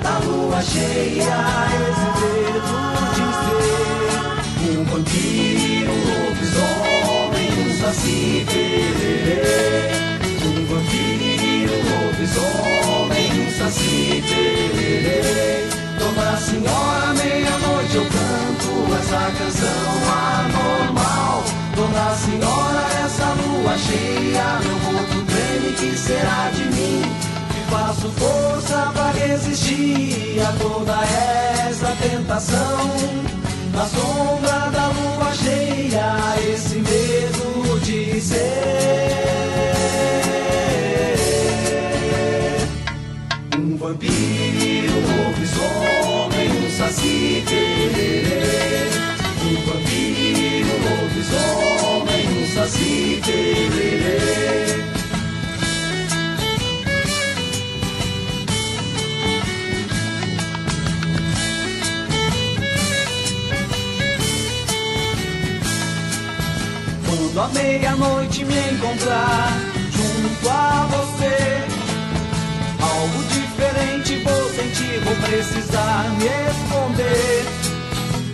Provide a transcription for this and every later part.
da lua cheia, esse medo de ser um vampiro, um lobisomem, um saci. Um vampiro, um lobisomem, um saci. Dona Senhora, meia-noite eu canto essa canção anormal. Dona Senhora, essa lua cheia, meu corpo treme, que será de mim? Faço força pra resistir a toda essa tentação. Na sombra da lua cheia, esse medo de ser um vampiro, um lobisomem, um saci pererê. Um vampiro, um lobisomem, um saci pererê. À meia-noite me encontrar junto a você, algo diferente vou sentir, vou precisar me esconder.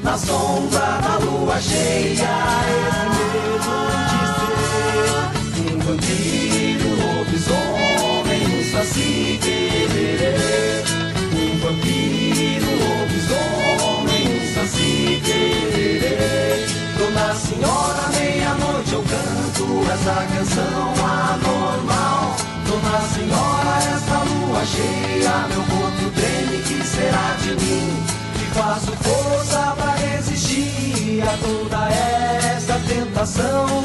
Na sombra da lua cheia, esse medo de ser um vampiro, um lobisomem, um saci pererê. Um vampiro, um lobisomem, um saci pererê. Dona Senhora, eu canto essa canção anormal. Dona Senhora, essa lua cheia, meu corpo treme, que será de mim? Que faço força pra resistir a toda essa tentação.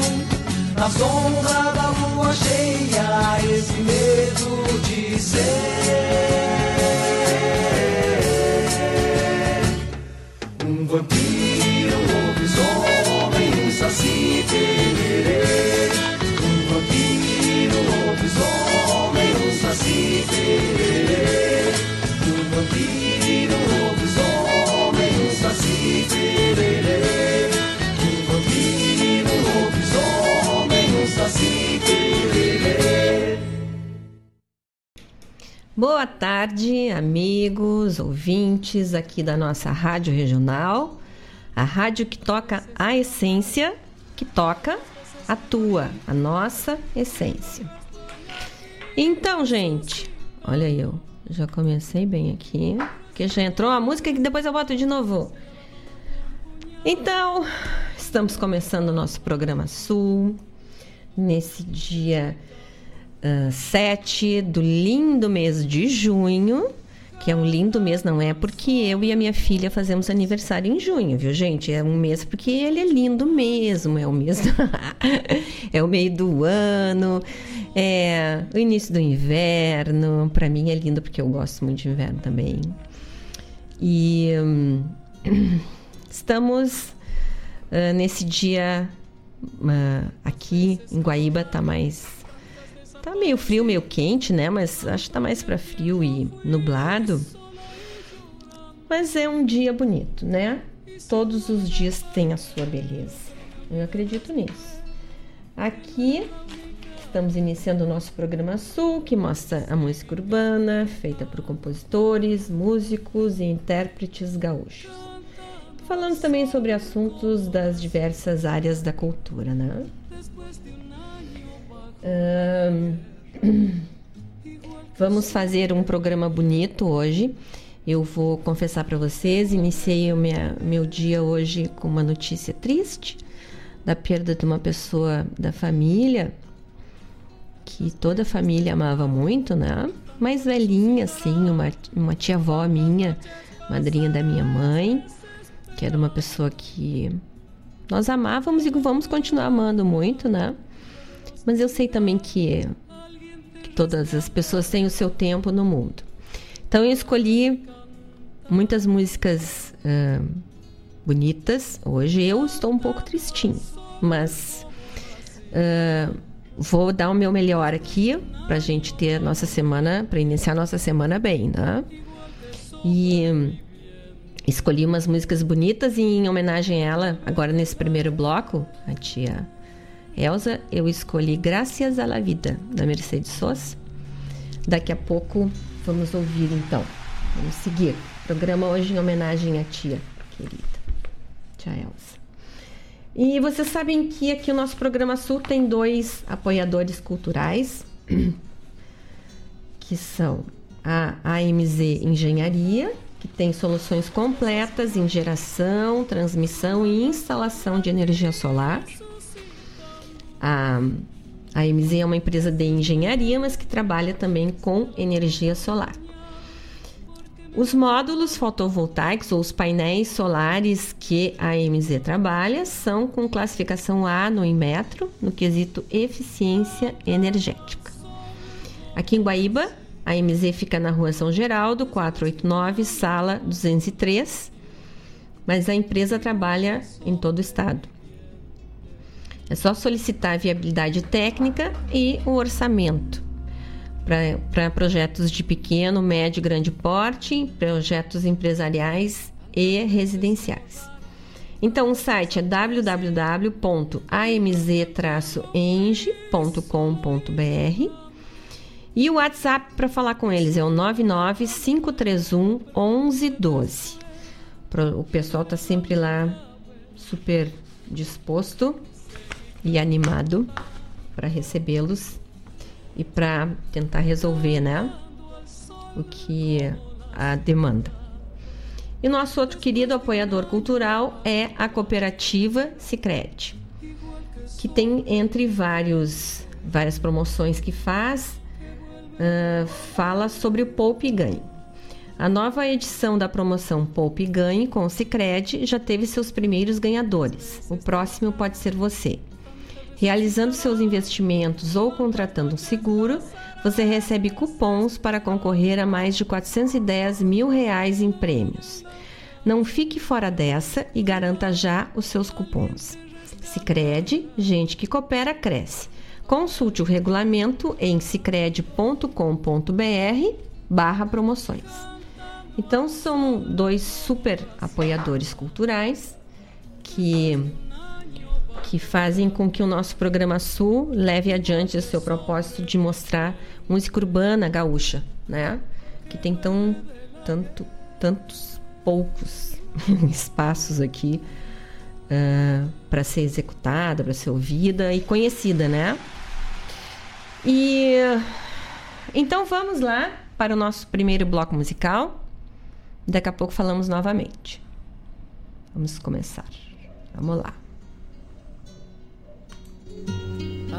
Na sombra da lua cheia, esse medo de ser um vampiro, um lobisomem, um saci Boa tarde, amigos, ouvintes aqui da nossa rádio regional, a rádio que toca a essência, que toca a tua, a nossa essência. Então, gente, olha eu já comecei bem aqui, porque já entrou a música que depois eu boto de novo. Então, estamos começando o nosso programa Sul nesse dia uh, 7 do lindo mês de junho, que é um lindo mês, não é porque eu e a minha filha fazemos aniversário em junho, viu, gente? É um mês porque ele é lindo mesmo, é o mês do... é o meio do ano, é o início do inverno, para mim é lindo porque eu gosto muito de inverno também. E hum, estamos uh, nesse dia uh, aqui em Guaíba, tá mais Tá meio frio, meio quente, né? Mas acho que tá mais para frio e nublado. Mas é um dia bonito, né? Todos os dias têm a sua beleza. Eu acredito nisso. Aqui estamos iniciando o nosso programa Sul, que mostra a música urbana, feita por compositores, músicos e intérpretes gaúchos. Falando também sobre assuntos das diversas áreas da cultura, né? vamos fazer um programa bonito hoje. Eu vou confessar para vocês, iniciei minha, meu dia hoje com uma notícia triste da perda de uma pessoa da família que toda a família amava muito, né? Mais velhinha, assim, uma, uma tia-avó minha, madrinha da minha mãe, que era uma pessoa que nós amávamos e vamos continuar amando muito, né? Mas eu sei também que, que todas as pessoas têm o seu tempo no mundo. Então eu escolhi muitas músicas uh, bonitas. Hoje eu estou um pouco tristinho, mas uh, vou dar o meu melhor aqui para a gente ter a nossa semana, para iniciar a nossa semana bem, né? E escolhi umas músicas bonitas e em homenagem a ela, agora nesse primeiro bloco, a tia Elsa, eu escolhi Graças à la Vida, da Mercedes Sosa. Daqui a pouco vamos ouvir então. Vamos seguir. Programa hoje em homenagem à tia querida, tia Elsa. E vocês sabem que aqui o nosso programa Sul tem dois apoiadores culturais, que são a AMZ Engenharia, que tem soluções completas em geração, transmissão e instalação de energia solar. A, a AMZ é uma empresa de engenharia, mas que trabalha também com energia solar. Os módulos fotovoltaicos ou os painéis solares que a MZ trabalha são com classificação A no Inmetro, no quesito eficiência energética. Aqui em Guaíba, a MZ fica na rua São Geraldo, 489, sala 203, mas a empresa trabalha em todo o estado. É só solicitar a viabilidade técnica e o orçamento para projetos de pequeno, médio e grande porte, projetos empresariais e residenciais. Então o site é www.amz-eng.com.br e o WhatsApp para falar com eles é o 99531 1112. O pessoal está sempre lá super disposto e animado para recebê-los e para tentar resolver, né? O que a demanda. E nosso outro querido apoiador cultural é a cooperativa Sicredi, que tem entre vários várias promoções que faz, uh, fala sobre o Poupe e Ganhe. A nova edição da promoção Poupe e Ganhe com o Sicredi já teve seus primeiros ganhadores. O próximo pode ser você. Realizando seus investimentos ou contratando um seguro, você recebe cupons para concorrer a mais de 410 mil reais em prêmios. Não fique fora dessa e garanta já os seus cupons. Sicredi, gente que coopera cresce. Consulte o regulamento em sicredi.com.br barra promoções. Então são dois super apoiadores culturais que que fazem com que o nosso programa Sul leve adiante o seu propósito de mostrar música urbana gaúcha, né? Que tem tão tanto tantos poucos espaços aqui uh, para ser executada, para ser ouvida e conhecida, né? E então vamos lá para o nosso primeiro bloco musical. Daqui a pouco falamos novamente. Vamos começar. Vamos lá.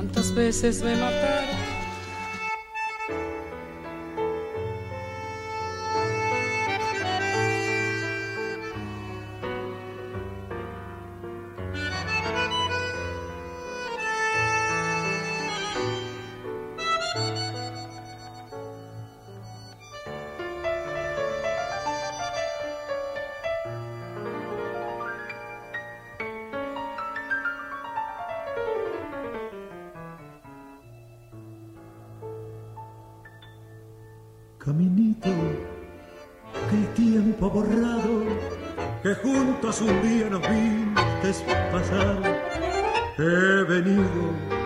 Tantas veces me mataron un día nos viste pasar. He venido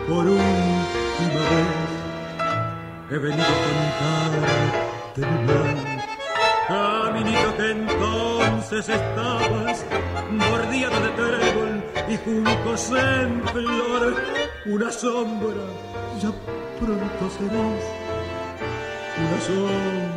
por última vez, he venido a de mi mal. Caminito que entonces estabas, bordeado de trébol y juncos en flor, una sombra, ya pronto serás, una sombra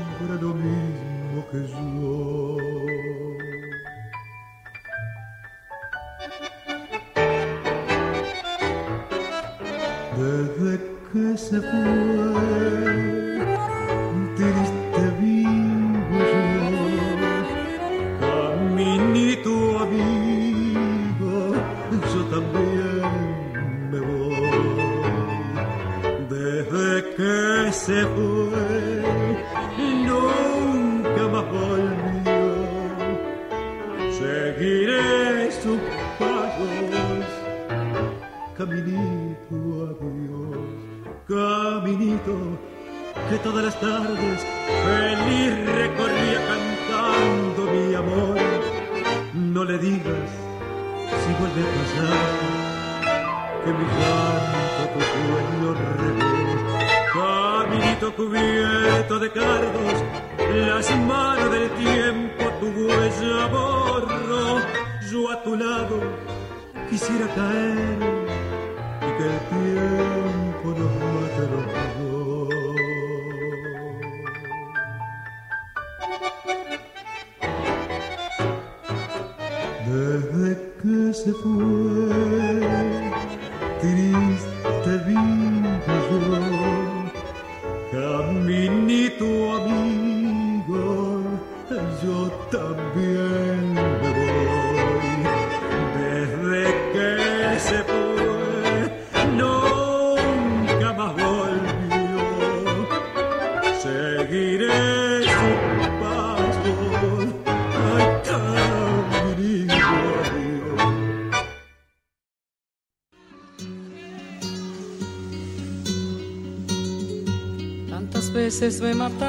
se sve mapta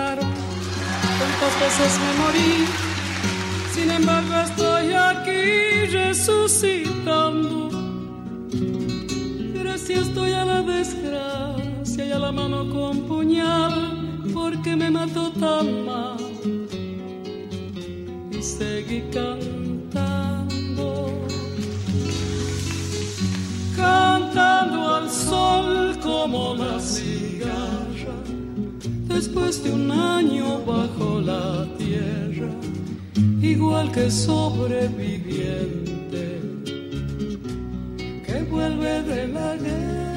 vuelve de la guerra.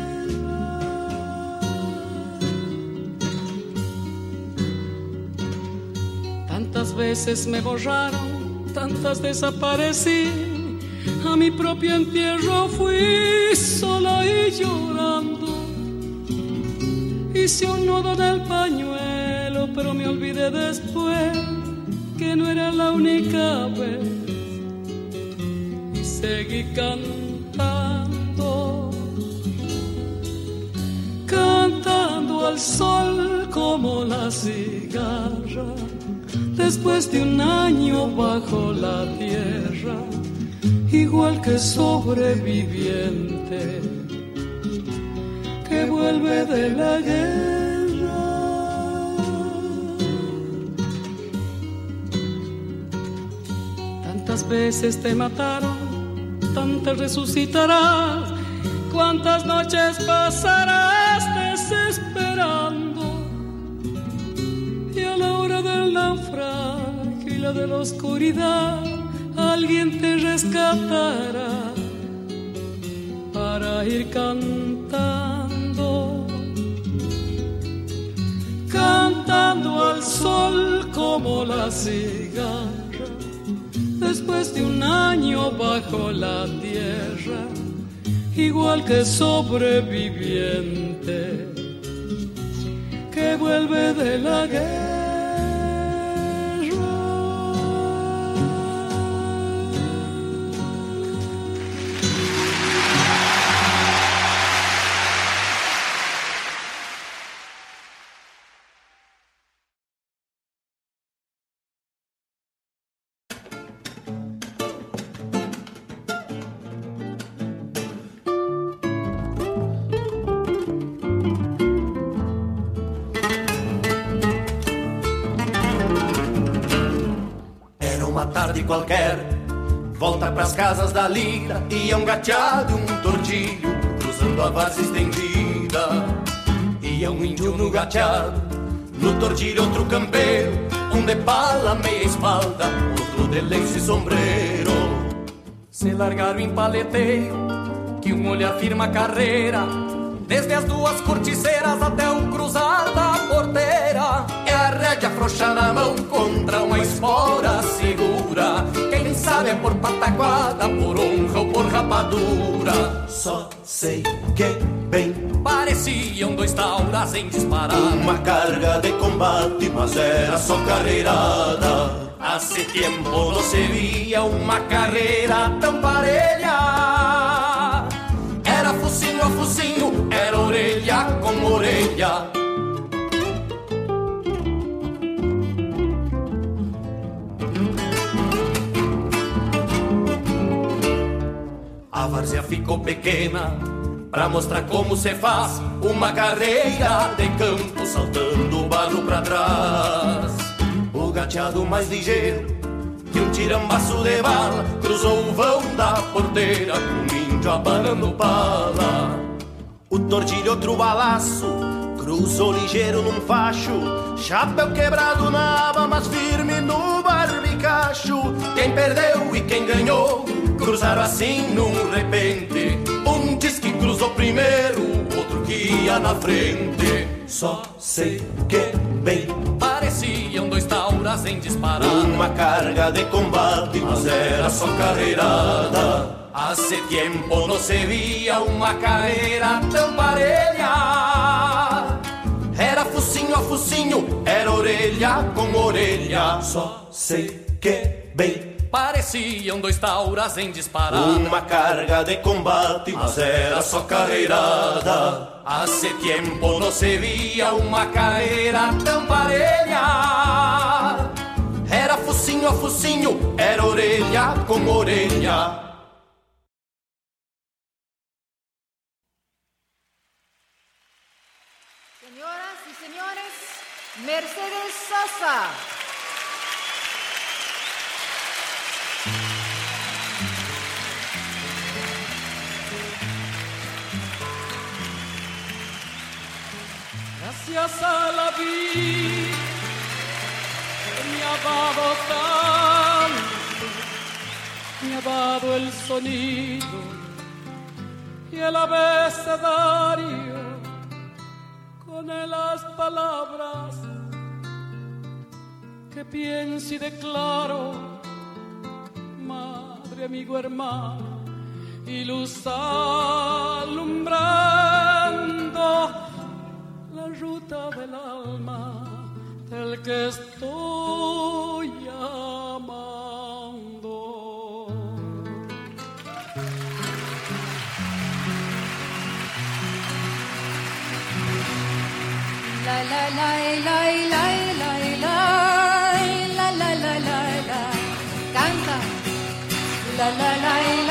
Tantas veces me borraron, tantas desaparecí. A mi propio entierro fui sola y llorando. Hice un nudo en el pañuelo, pero me olvidé después que no era la única vez. Y seguí cantando, cantando al sol como la cigarra. Después de un año bajo la tierra, igual que sobreviviente que vuelve de la guerra. Tantas veces te mataron, tantas resucitarás, cuántas noches pasarás desesperando. De la oscuridad, alguien te rescatará para ir cantando, cantando al sol como la cigarra, después de un año bajo la tierra, igual que sobreviviente que vuelve de la guerra. Pras casas da lira, ia um gateado um tordilho, cruzando a várzea estendida. Ia um índio no gateado, no tordilho outro campeiro, um de pala, meia espalda, outro de lenço e sombreiro. Se largaram em paleteio, que um olhar firma a carreira, desde as duas corticeiras até o cruzar da porteira. É a rédea afrouxa na mão contra uma espora segura. É por pataquada, por honra ou por rapadura. Só sei que bem Pareciam dois tauras em disparar. uma carga de combate, mas era só carreirada. Hace tiempo no se via uma carreira tão parelha. Era focinho a focinho, era orelha com orelha. A várzea ficou pequena pra mostrar como se faz uma carreira de campo saltando o barro pra trás. O gateado mais ligeiro que um tirambaço de bala cruzou o vão da porteira com um índio abanando pala. O tordilho outro balaço cruzou ligeiro num facho, chapéu quebrado na aba, mas firme no barbicacho. Quem perdeu e quem ganhou cruzaram assim num repente. Um diz que cruzou primeiro, outro que ia na frente. Só sei que bem pareciam dois tauras em disparada. Uma carga de combate, mas era só carreirada. Hace tiempo no se via uma carreira tão parelha. Era focinho a focinho, era orelha com orelha. Só sei que bem pareciam dois tauras em disparada. Uma carga de combate, mas era só carreirada. Hace tiempo no se via uma carreira tão parelha. Era focinho a focinho, era orelha com orelha. Señoras y señores, Mercedes Sosa. Gracias a la vida. Que me ha dado tanto, me ha dado el sonido y el abecedario con las palabras que pienso y declaro, madre, amigo, hermano, y luz alumbrando ruta del alma del que estoy amando. La la la la la la la la la la la la canta la la la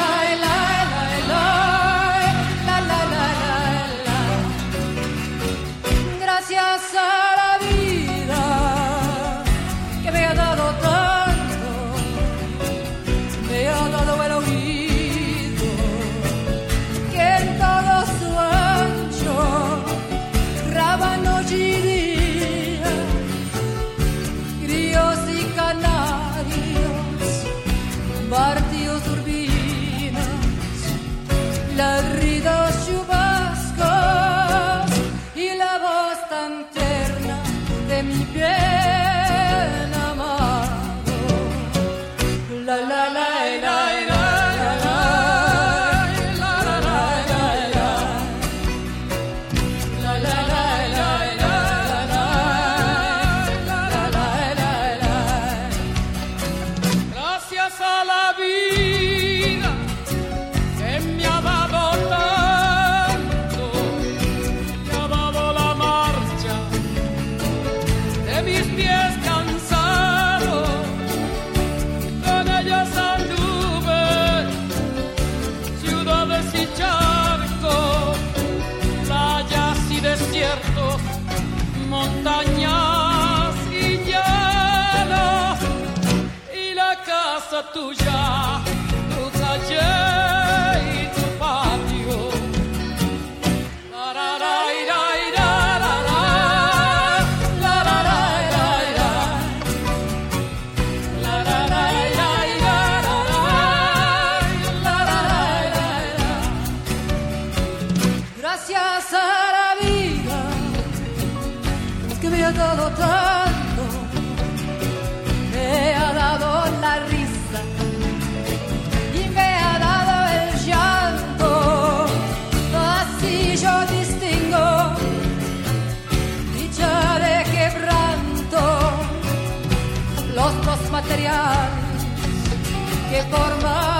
real que forma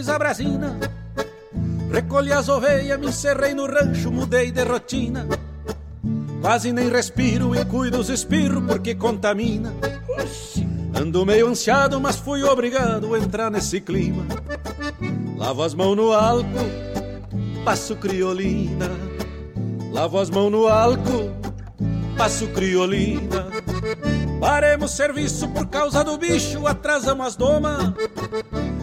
que coisa brasina. Recolhi as ovelhas, me encerrei no rancho, mudei de rotina. Quase nem respiro e cuido os espirros porque contamina. Ando meio ansiado, mas fui obrigado a entrar nesse clima. Lavo as mãos no álcool, passo criolina. Lavo as mãos no álcool, passo criolina. Paremos serviço por causa do bicho, atrasamos as domas.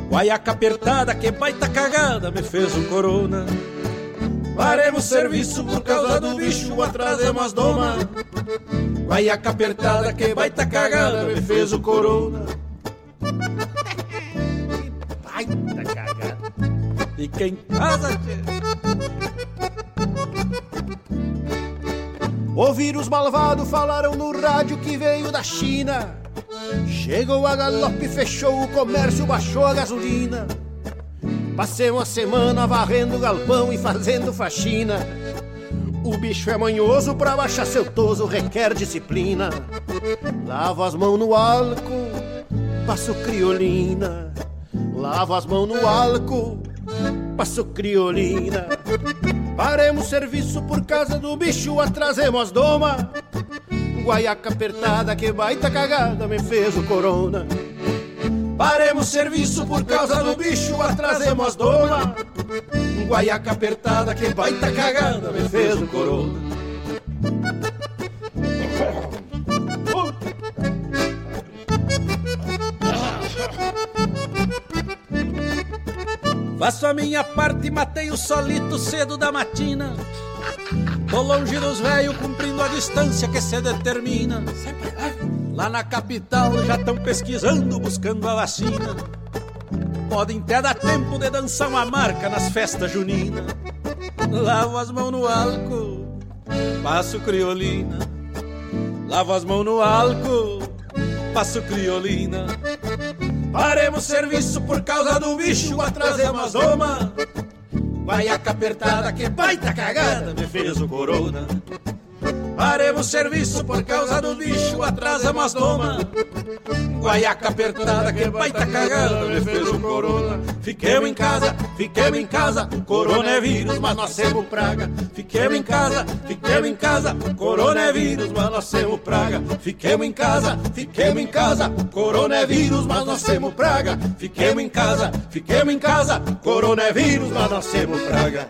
Guaiaca apertada, que baita cagada, me fez um corona. Paremos serviço por causa do bicho, atrasamos as domas. Guaiaca apertada, que baita cagada, me fez o corona. baita cagada. Fica em casa, tchê. O vírus malvado falaram no rádio que veio da China. Chegou a galope, fechou o comércio, baixou a gasolina. Passei uma semana varrendo galpão e fazendo faxina. O bicho é manhoso, pra baixar seu toso requer disciplina. Lavo as mãos no álcool, passo criolina. Lavo as mãos no álcool, passo criolina. Paremos serviço por causa do bicho, atrasemos as doma. Guaiaca apertada, que baita cagada, me fez o corona. Paremos serviço por causa do bicho, atrasemos as doma. Guaiaca apertada, que baita cagada, me fez o corona. Faço a minha parte e matei o solito cedo da matina. Tô longe dos velhos, cumprindo a distância que se determina. Lá na capital já estão pesquisando, buscando a vacina. Podem até dar tempo de dançar uma marca nas festas juninas. Lavo as mãos no álcool, passo criolina. Lavo as mãos no álcool, passo criolina. Paremos serviço por causa do bicho, atrasemos as doma. Guaiaca apertada, que baita cagada, me fez o corona. Paremos serviço por causa do bicho, atrasamos as doma. Guaiaca apertada, que baita cagada, me fez o corona. Fiquemos em casa, fiquemos em casa, corona é vírus, mas nós temos praga. Fiquemos em casa, fiquemos em casa, corona é vírus, mas nós temos praga. Fiquemos em casa, fiquemos em casa, corona é vírus, mas nós temos praga. Fiquemos em casa, fiquemos em casa, corona é vírus, mas nós temos praga.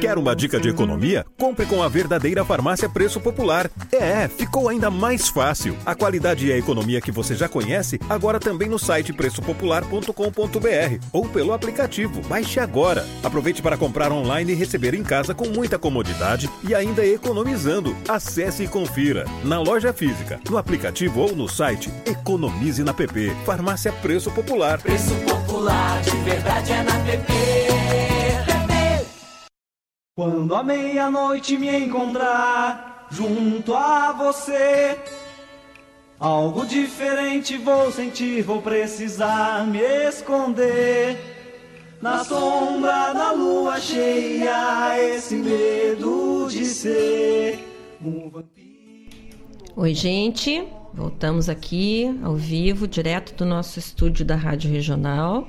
Quer uma dica de economia? Compre com a verdadeira farmácia Preço Popular. É, ficou ainda mais fácil. A qualidade e a economia que você já conhece, agora também no site preçopopular.com.br ou pelo aplicativo. Baixe agora. Aproveite para comprar online e receber em casa com muita comodidade e ainda economizando. Acesse e confira. Na loja física, no aplicativo ou no site, economize na PP. Farmácia Preço Popular. Preço popular, de verdade é na PP. Quando a meia-noite me encontrar junto a você, algo diferente vou sentir, vou precisar me esconder. Na sombra da lua cheia, esse medo de ser um vampiro. Oi, gente. Voltamos aqui ao vivo, direto do nosso estúdio da Rádio Regional,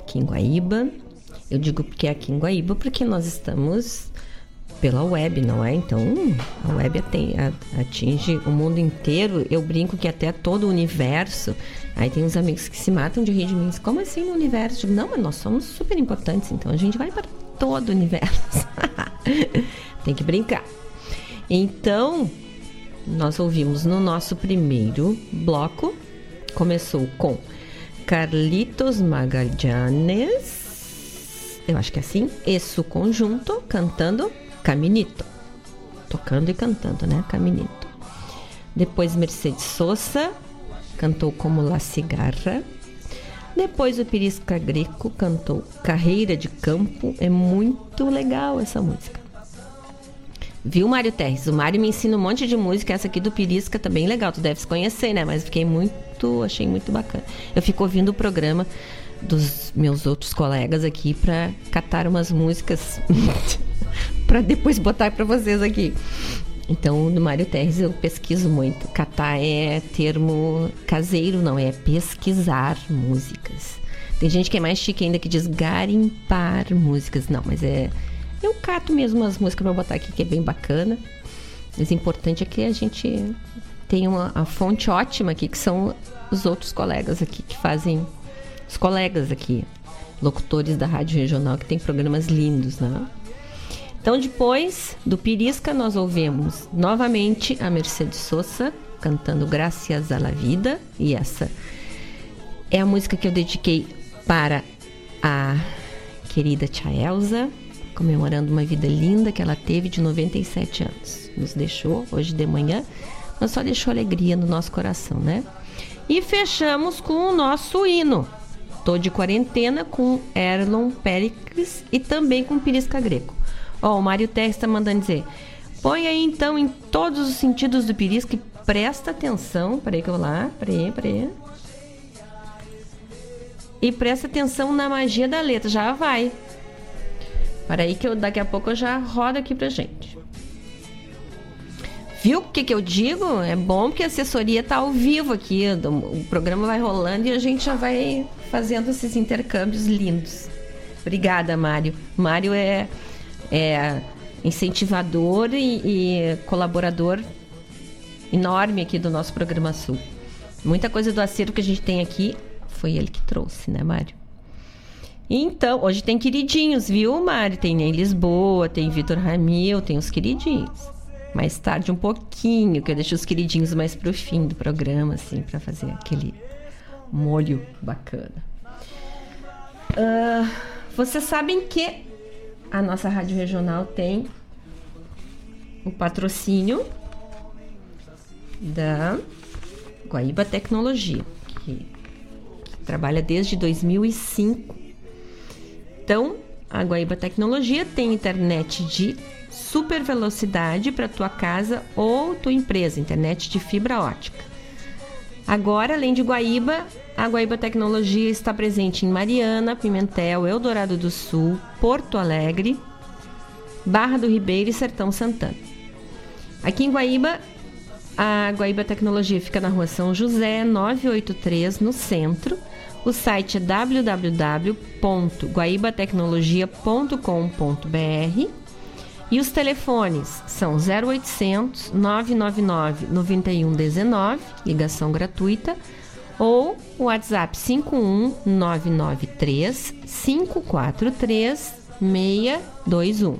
aqui em Guaíba. Eu digo porque é aqui em Guaíba, porque nós estamos pela web, não é? Então, a web atinge o mundo inteiro. Eu brinco que até todo o universo. Aí tem uns amigos que se matam de rir de mim. Como assim no universo? Digo, não, mas nós somos super importantes, então a gente vai para todo o universo. tem que brincar. Então, nós ouvimos no nosso primeiro bloco começou com Carlitos Magallanes, eu acho que é assim, esse conjunto cantando Caminito. Tocando e cantando, né? Caminito. Depois Mercedes Sosa cantou como La Cigarra. Depois o Pirisca Greco cantou Carreira de Campo. É muito legal essa música. Viu, Mário Terres? O Mário me ensina um monte de música. Essa aqui do Pirisca tá bem legal. Tu deves conhecer, né? Mas fiquei muito, achei muito bacana. Eu fico ouvindo o programa dos meus outros colegas aqui para catar umas músicas para depois botar para vocês aqui. Então, no Mário Terres eu pesquiso muito. Catar é termo caseiro, não, é pesquisar músicas. Tem gente que é mais chique ainda que diz garimpar músicas. Não, mas é. Eu cato mesmo as músicas para botar aqui, que é bem bacana. Mas o importante é que a gente tem uma fonte ótima aqui, que são os outros colegas aqui que fazem. Os colegas aqui, locutores da Rádio Regional, que tem programas lindos, né? Então, depois do Pirisca, nós ouvimos novamente a Mercedes Sosa cantando Gracias a la Vida. E essa é a música que eu dediquei para a querida Tia Elza, comemorando uma vida linda que ela teve de 97 anos. Nos deixou hoje de manhã, mas só deixou alegria no nosso coração, né? E fechamos com o nosso hino. Tô de quarentena com Erlon Pericles e também com Pirisca Greco. Ó, o Mário Terres está mandando dizer. Põe aí então em todos os sentidos do pirisco e presta atenção. Peraí que eu vou lá. Peraí, peraí. E presta atenção na magia da letra. Já vai. Peraí que eu, daqui a pouco eu já rodo aqui pra gente. Viu o que, que eu digo? É bom porque a assessoria tá ao vivo aqui. O programa vai rolando e a gente já vai fazendo esses intercâmbios lindos. Obrigada, Mário. Mário é é incentivador e, e, colaborador enorme aqui do nosso programa Sul. Muita coisa do acervo que a gente tem aqui foi ele que trouxe, né, Mário? Então, hoje tem queridinhos, viu, Mário? Tem em Lisboa, tem Vitor Ramil, tem os queridinhos. Mais tarde, um pouquinho, que eu deixo os queridinhos mais pro fim do programa, assim, para fazer aquele molho bacana. Uh, vocês sabem que a nossa rádio regional tem o patrocínio da Guaíba Tecnologia, que, que, trabalha desde 2005. Então, a Guaíba Tecnologia tem internet de super velocidade para tua casa ou tua empresa, internet de fibra ótica. Agora, além de Guaíba, a Guaíba Tecnologia está presente em Mariana, Pimentel, Eldorado do Sul, Porto Alegre, Barra do Ribeiro e Sertão Santana. Aqui em Guaíba, a Guaíba Tecnologia fica na rua São José, 983, no centro. O site é www.guaibatecnologia.com.br e os telefones são 0800 999 9119, ligação gratuita, ou o WhatsApp 51993 543 621.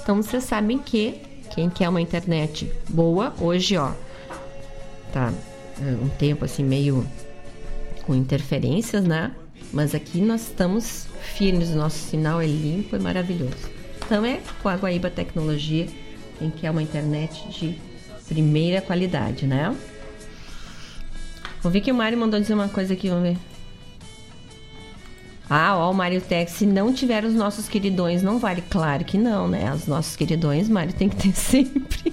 Então vocês sabem que quem quer uma internet boa, hoje ó, tá é, um tempo assim meio com interferências, né? Mas aqui nós estamos firmes, o nosso sinal é limpo e maravilhoso. Então é com a Guaíba Tecnologia, quem quer uma internet de primeira qualidade, né? Vou ver que o Mário mandou dizer uma coisa aqui, vamos ver. Ah, ó, o Mário Tex, se não tiver os nossos queridões, não vale. Claro que não, né? Os nossos queridões, Mário, tem que ter sempre.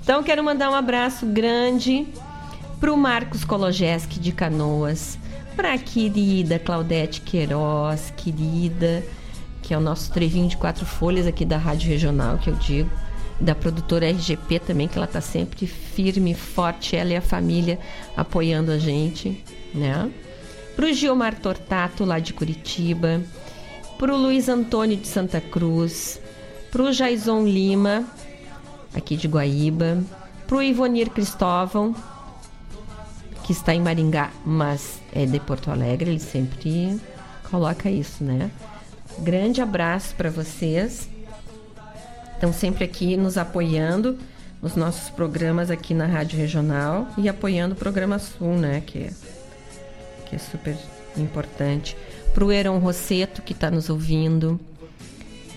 então, quero mandar um abraço grande pro Marcos Kologeski de Canoas, pra querida Claudete Queiroz, querida que é o nosso trevinho de quatro folhas aqui da Rádio Regional, que eu digo, da produtora RGP também, que ela está sempre firme, forte, ela e a família apoiando a gente, né? Pro Gilmar Tortato, lá de Curitiba, pro Luiz Antônio de Santa Cruz, pro Jaison Lima, aqui de Guaíba, pro Ivonir Cristóvão, que está em Maringá, mas é de Porto Alegre, ele sempre coloca isso, né? Grande abraço para vocês. Estão sempre aqui nos apoiando os nossos programas aqui na Rádio Regional e apoiando o programa Sul, né? Que é, que é super importante. Para o Heron Rosseto, que está nos ouvindo.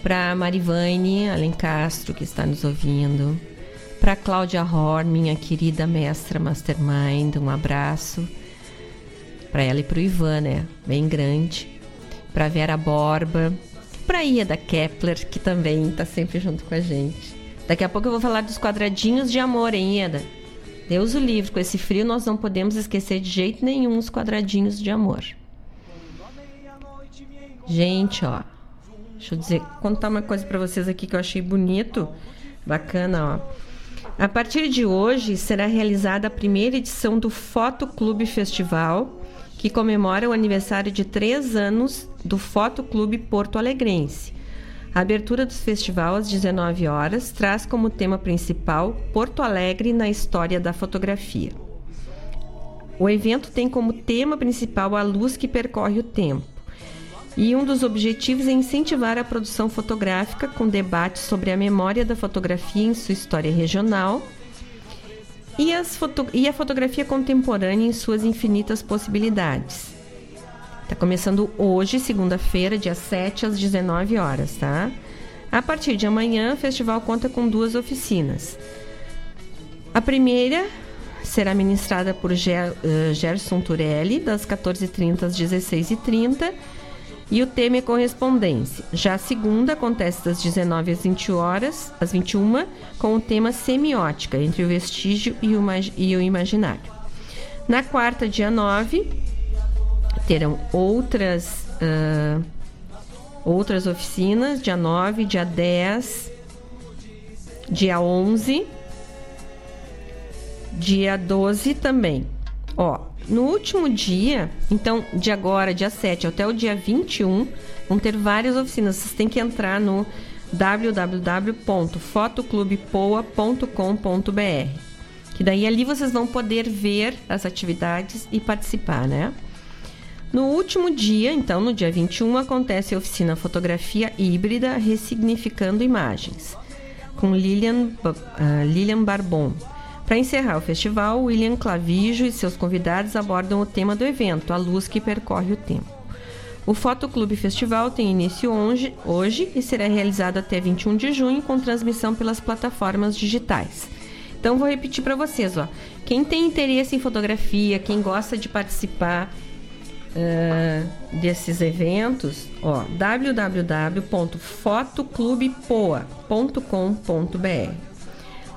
Para Marivane Alencastro, que está nos ouvindo. Para Cláudia Horn, minha querida mestra Mastermind, um abraço. Para ela e para o Ivan, né? Bem grande. Para Vera Borba. Para Ieda Kepler, que também está sempre junto com a gente. Daqui a pouco eu vou falar dos quadradinhos de amor, hein, Ieda? Deus o livre, com esse frio nós não podemos esquecer de jeito nenhum os quadradinhos de amor. Gente, ó. Deixa eu dizer, contar uma coisa para vocês aqui que eu achei bonito, bacana, ó. A partir de hoje será realizada a primeira edição do Foto Clube Festival, que comemora o aniversário de três anos do Foto Clube Porto Alegrense. A abertura do festival às 19 horas traz como tema principal Porto Alegre na história da fotografia. O evento tem como tema principal a luz que percorre o tempo. E um dos objetivos é incentivar a produção fotográfica com debates sobre a memória da fotografia em sua história regional e, foto e a fotografia contemporânea em suas infinitas possibilidades. Está começando hoje, segunda-feira, dia 7, às 19 horas, tá? A partir de amanhã, o festival conta com duas oficinas. A primeira será ministrada por uh, Gerson Turelli, das 14h30 às 16h30, e o tema é correspondência. Já a segunda acontece das 19 às 20 horas, às 21, com o tema semiótica, entre o vestígio e o, e o imaginário. Na quarta, dia 9, terão outras, uh, outras oficinas, dia 9, dia 10, dia 11, dia 12 também. Ó, no último dia, então de agora, dia 7 até o dia 21, vão ter várias oficinas. Vocês têm que entrar no www.fotoclubepoa.com.br. Que daí ali vocês vão poder ver as atividades e participar, né? No último dia, então, no dia 21, acontece a oficina Fotografia Híbrida Ressignificando Imagens, com Lilian, uh, Lilian Barbon. Para encerrar o festival, William Clavijo e seus convidados abordam o tema do evento, a luz que percorre o tempo. O Fotoclube Festival tem início hoje, hoje e será realizado até 21 de junho com transmissão pelas plataformas digitais. Então vou repetir para vocês, ó. Quem tem interesse em fotografia, quem gosta de participar, uh, desses eventos, ó, www.fotoclubepoa.com.br.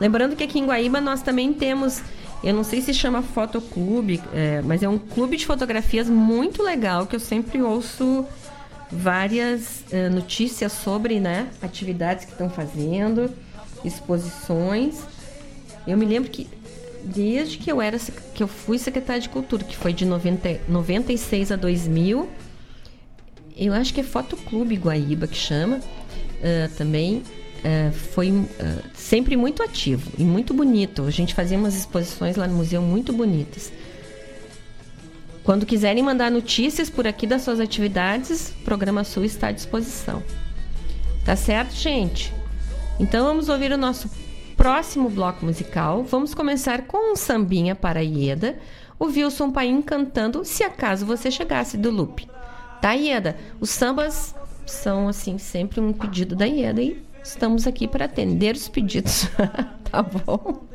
Lembrando que aqui em Guaíba nós também temos, eu não sei se chama Fotoclube, é, mas é um clube de fotografias muito legal que eu sempre ouço várias uh, notícias sobre né, atividades que estão fazendo, exposições. Eu me lembro que desde que eu era que eu fui secretária de cultura, que foi de 90, 96 a 2000. Eu acho que é Fotoclube Guaíba que chama uh, também. Uh, foi uh, sempre muito ativo e muito bonito. A gente fazia umas exposições lá no museu muito bonitas. Quando quiserem mandar notícias por aqui das suas atividades, o Programa Sul está à disposição. Tá certo, gente? Então vamos ouvir o nosso próximo bloco musical, vamos começar com um sambinha para Ieda, o Wilson Paim cantando Se Acaso Você Chegasse do Loop. Tá, Ieda? Os sambas são, assim, sempre um pedido da Ieda e estamos aqui para atender os pedidos. tá bom?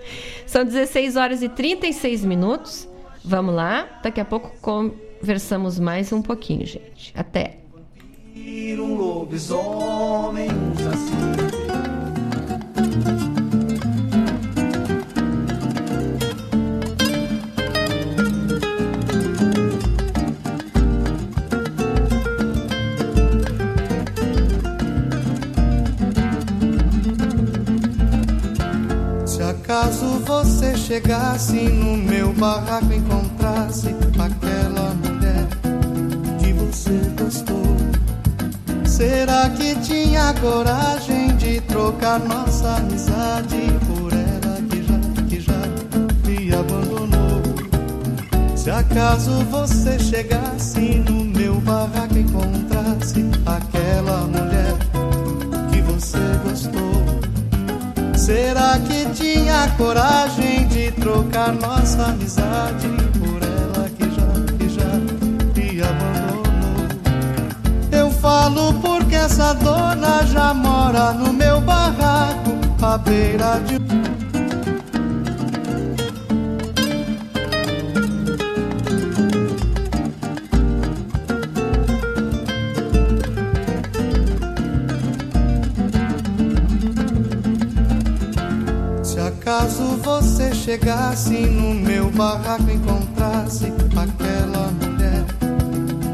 São 16 horas e 36 minutos. Vamos lá, daqui a pouco conversamos mais um pouquinho, gente. Até. Um lobisomem, um Caso você chegasse no meu barraco encontrasse aquela mulher que você gostou, será que tinha coragem de trocar nossa amizade por ela que já, que já me abandonou? Se acaso você chegasse no meu barraco encontrasse aquela mulher que você gostou Será que tinha coragem de trocar nossa amizade por ela que já, que já me abandonou? Eu falo porque essa dona já mora no meu barraco, à beira de você chegasse no meu barraco encontrasse aquela mulher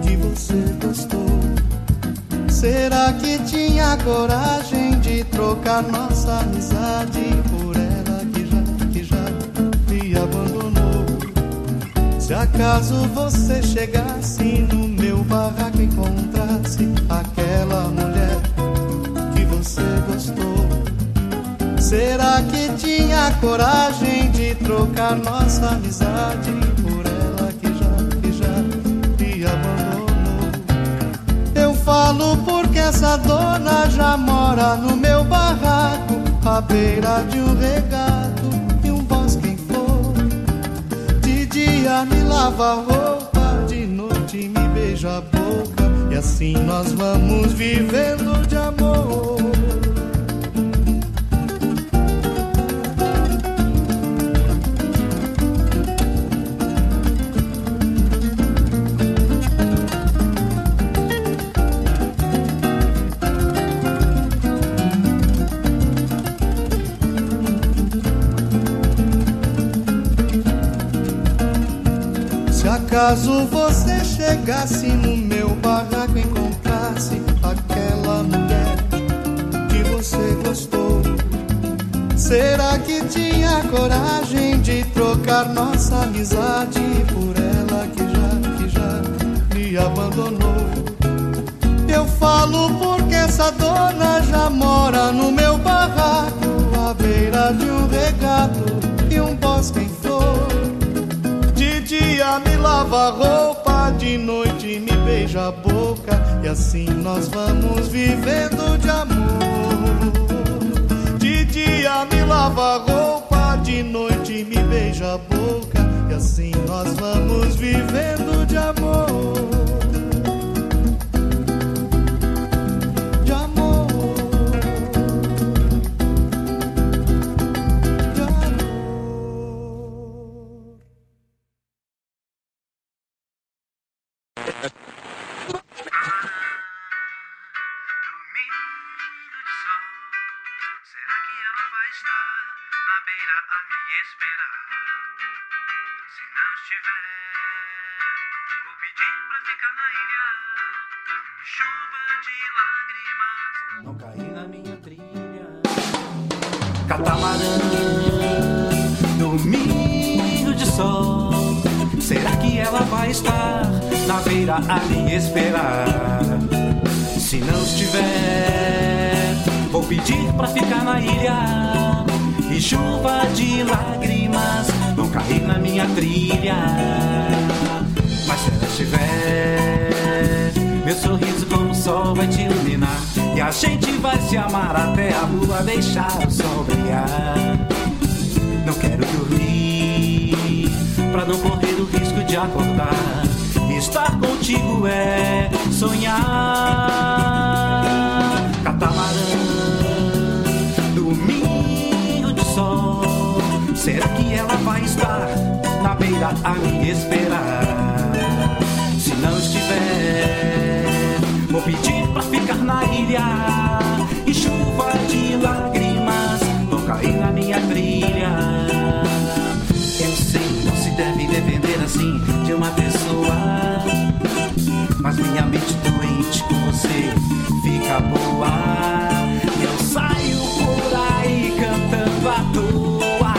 que você gostou, será que tinha coragem de trocar nossa amizade por ela que já, que já me abandonou? Se acaso você chegasse no meu barraco encontrasse aquela mulher será que tinha coragem de trocar nossa amizade por ela que já, que já me abandonou? Eu falo porque essa dona já mora no meu barraco, à beira de um regato e um bosque em flor. De dia me lava a roupa, de noite me beija a boca, e assim nós vamos vivendo de amor. Se acaso você chegasse no meu barraco e encontrasse aquela mulher que você gostou, será que tinha coragem de trocar nossa amizade por ela que já, que já me abandonou? Eu falo porque essa dona já mora no meu barraco, à beira de um regato e um bosque em me lava a roupa, de noite me beija a boca, e assim nós vamos vivendo de amor. De dia me lava a roupa, de noite me beija a boca, e assim nós vamos vivendo de amor. Chuva de lágrimas, não cair na minha trilha. Catamarã, domingo de sol. Será que ela vai estar na beira a me esperar? Se não estiver, vou pedir pra ficar na ilha. E chuva de lágrimas vão cair na minha trilha. Mas se ela estiver, meu sorriso como o sol vai te iluminar. E a gente vai se amar até a lua deixar o sol brilhar. Não quero dormir pra não correr o risco de acordar. Estar contigo é sonhar. Catamarã, domingo de sol. Será que ela vai estar na beira a me esperar? Se não estiver, vou pedir pra ficar na ilha. E chuva de lágrimas vão cair na minha trilha. Eu sei, não se deve depender assim de uma pessoa. Mas minha mente doente com você fica boa. Eu saio por aí cantando à toa.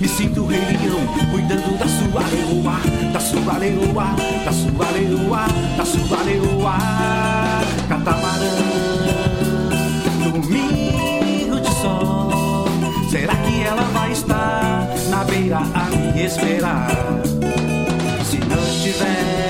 Me sinto rei leão, cuidando da sua leoa, da sua leoa, da sua leoa, da sua leoa. Catamarã, domingo de sol. Será que ela vai estar na beira a me esperar? Se não estiver,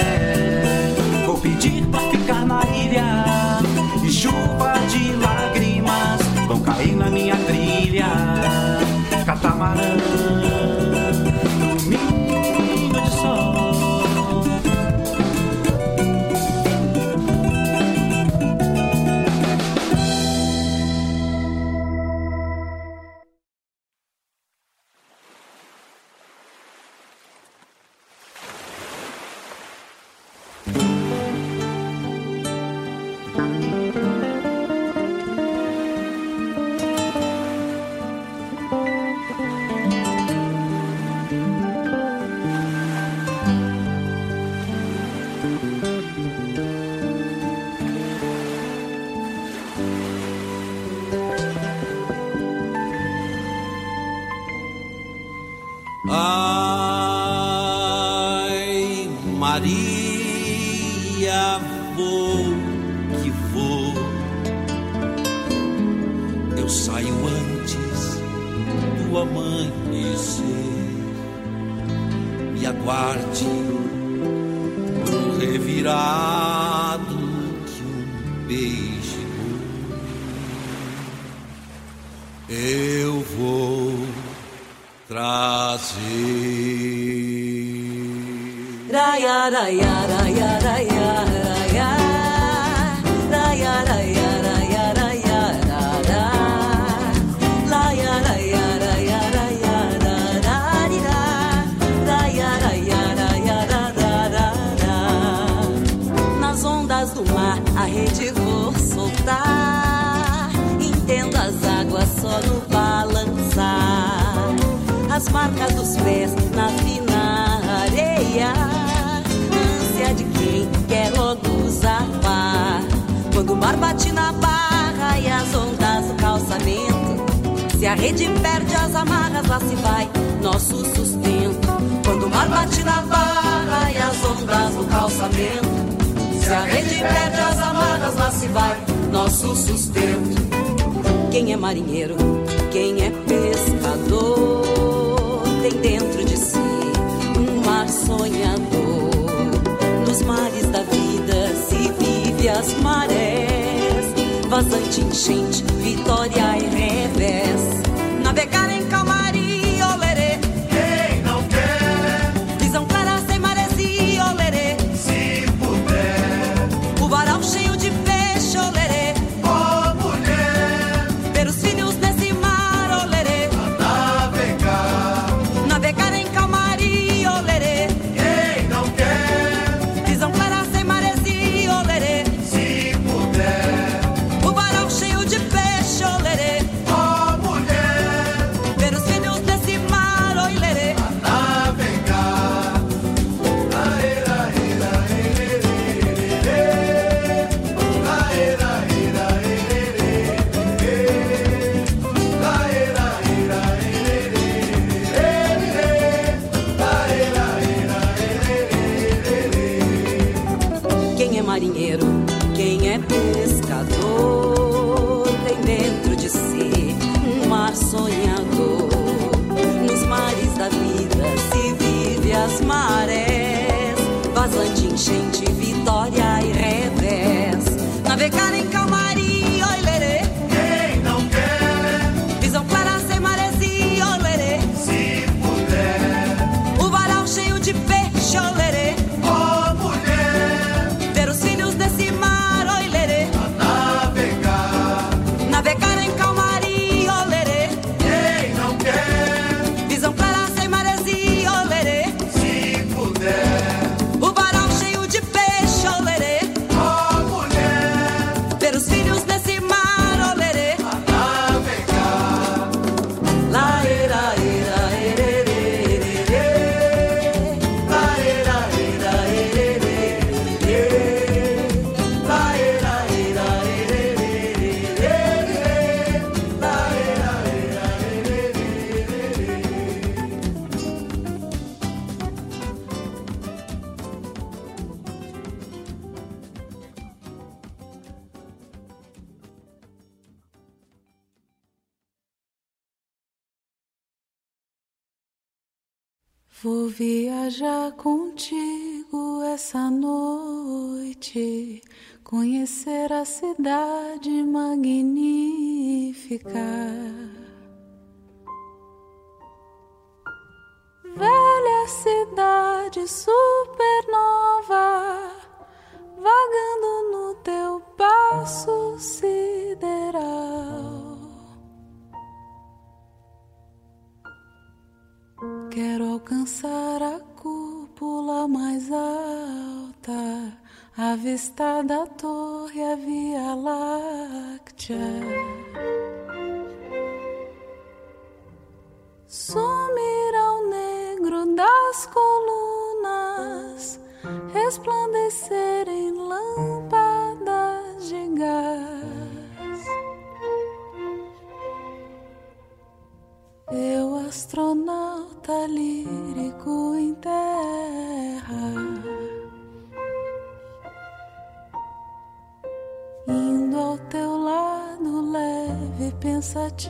viajar contigo essa noite, conhecer a cidade magnífica. Velha cidade supernova, vagando no teu passo sideral. Quero alcançar a cúpula mais alta, avistar da torre a Via Láctea. Sumir ao negro das colunas, resplandecer em lâmpadas de gás. É Eu, astronauta lírico em terra, indo ao teu lado leve e pensativo.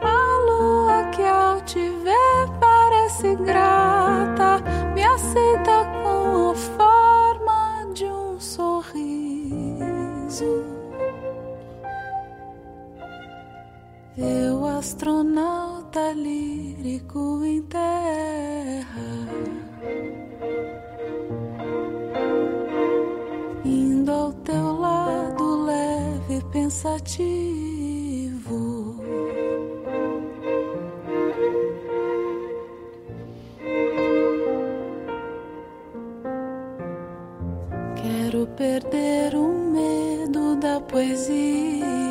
A lua que ao te ver parece grata, me aceita com a forma de um sorriso. Eu, astronauta lírico em terra. Indo ao teu lado leve, pensativo. Quero perder o medo da poesia,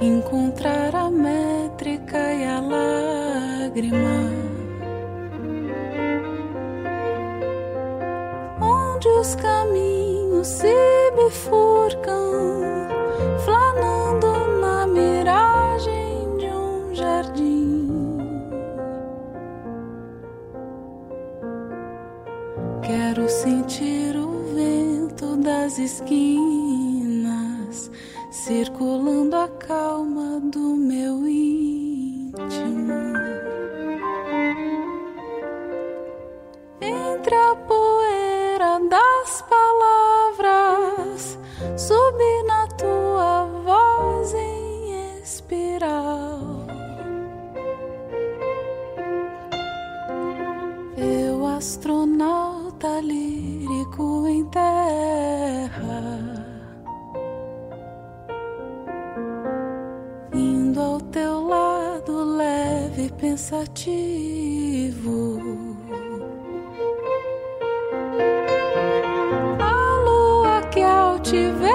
encontrar a métrica e a lágrima. Onde os caminhos se bifurcam, flanando na miragem de um jardim. Quero sentir o vento das esquinas circulando a calma do meu íntimo. Entre a poeira das palavras, subir na tua voz em espiral. Eu, astronauta lírico em terra, teu lado leve, pensativo. A lua que ao te ver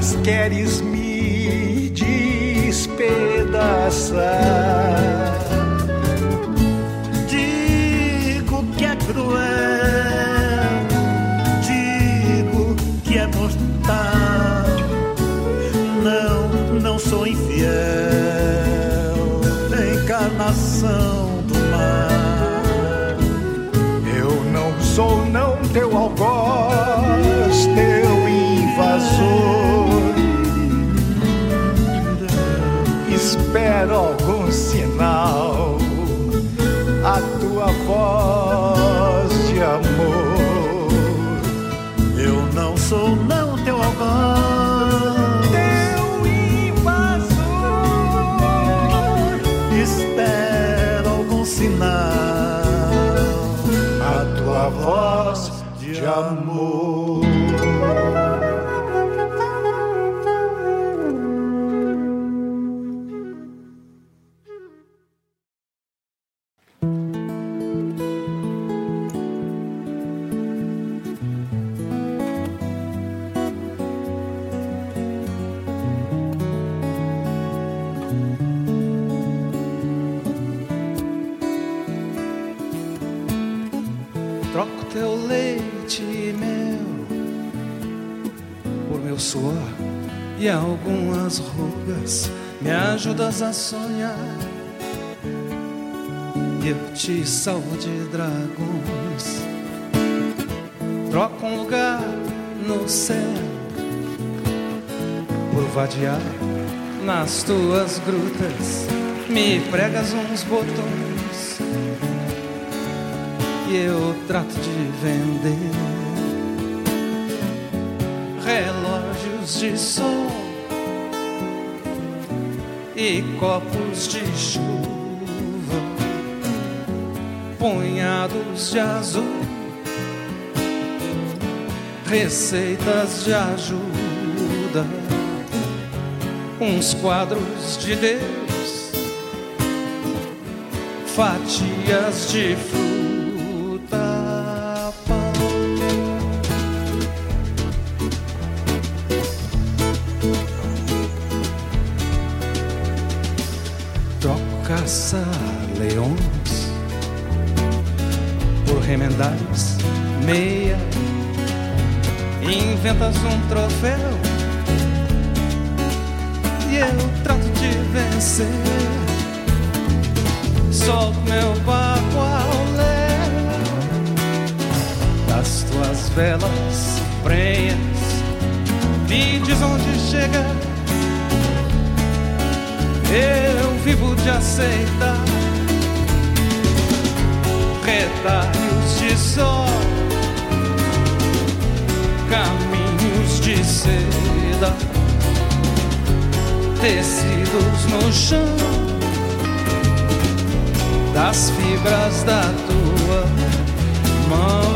das queres te salvo de dragões. Troca um lugar no céu por vadiar nas tuas grutas. Me pregas uns botões e eu trato de vender relógios de sol e copos de chuva punhados de azul, receitas de ajuda, uns quadros de Deus, fatias de fruta. Pelas prenhas Me diz onde chega Eu vivo de aceitar Retalhos de sol Caminhos de seda Tecidos no chão das fibras da tua mão.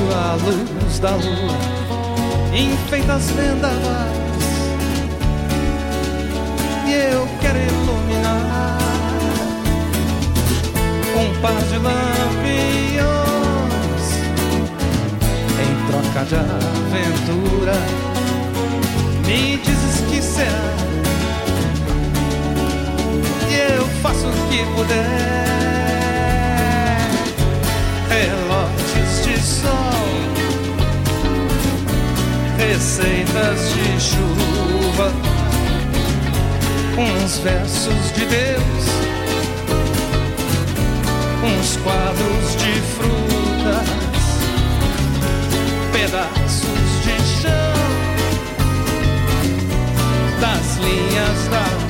Silêncio à luz da lua, enfeita as vendavais e eu quero iluminar um par de lampiões em troca de aventura. Me dizes que será e eu faço o que puder. Receitas de chuva, uns versos de Deus, uns quadros de frutas, pedaços de chão. Das linhas da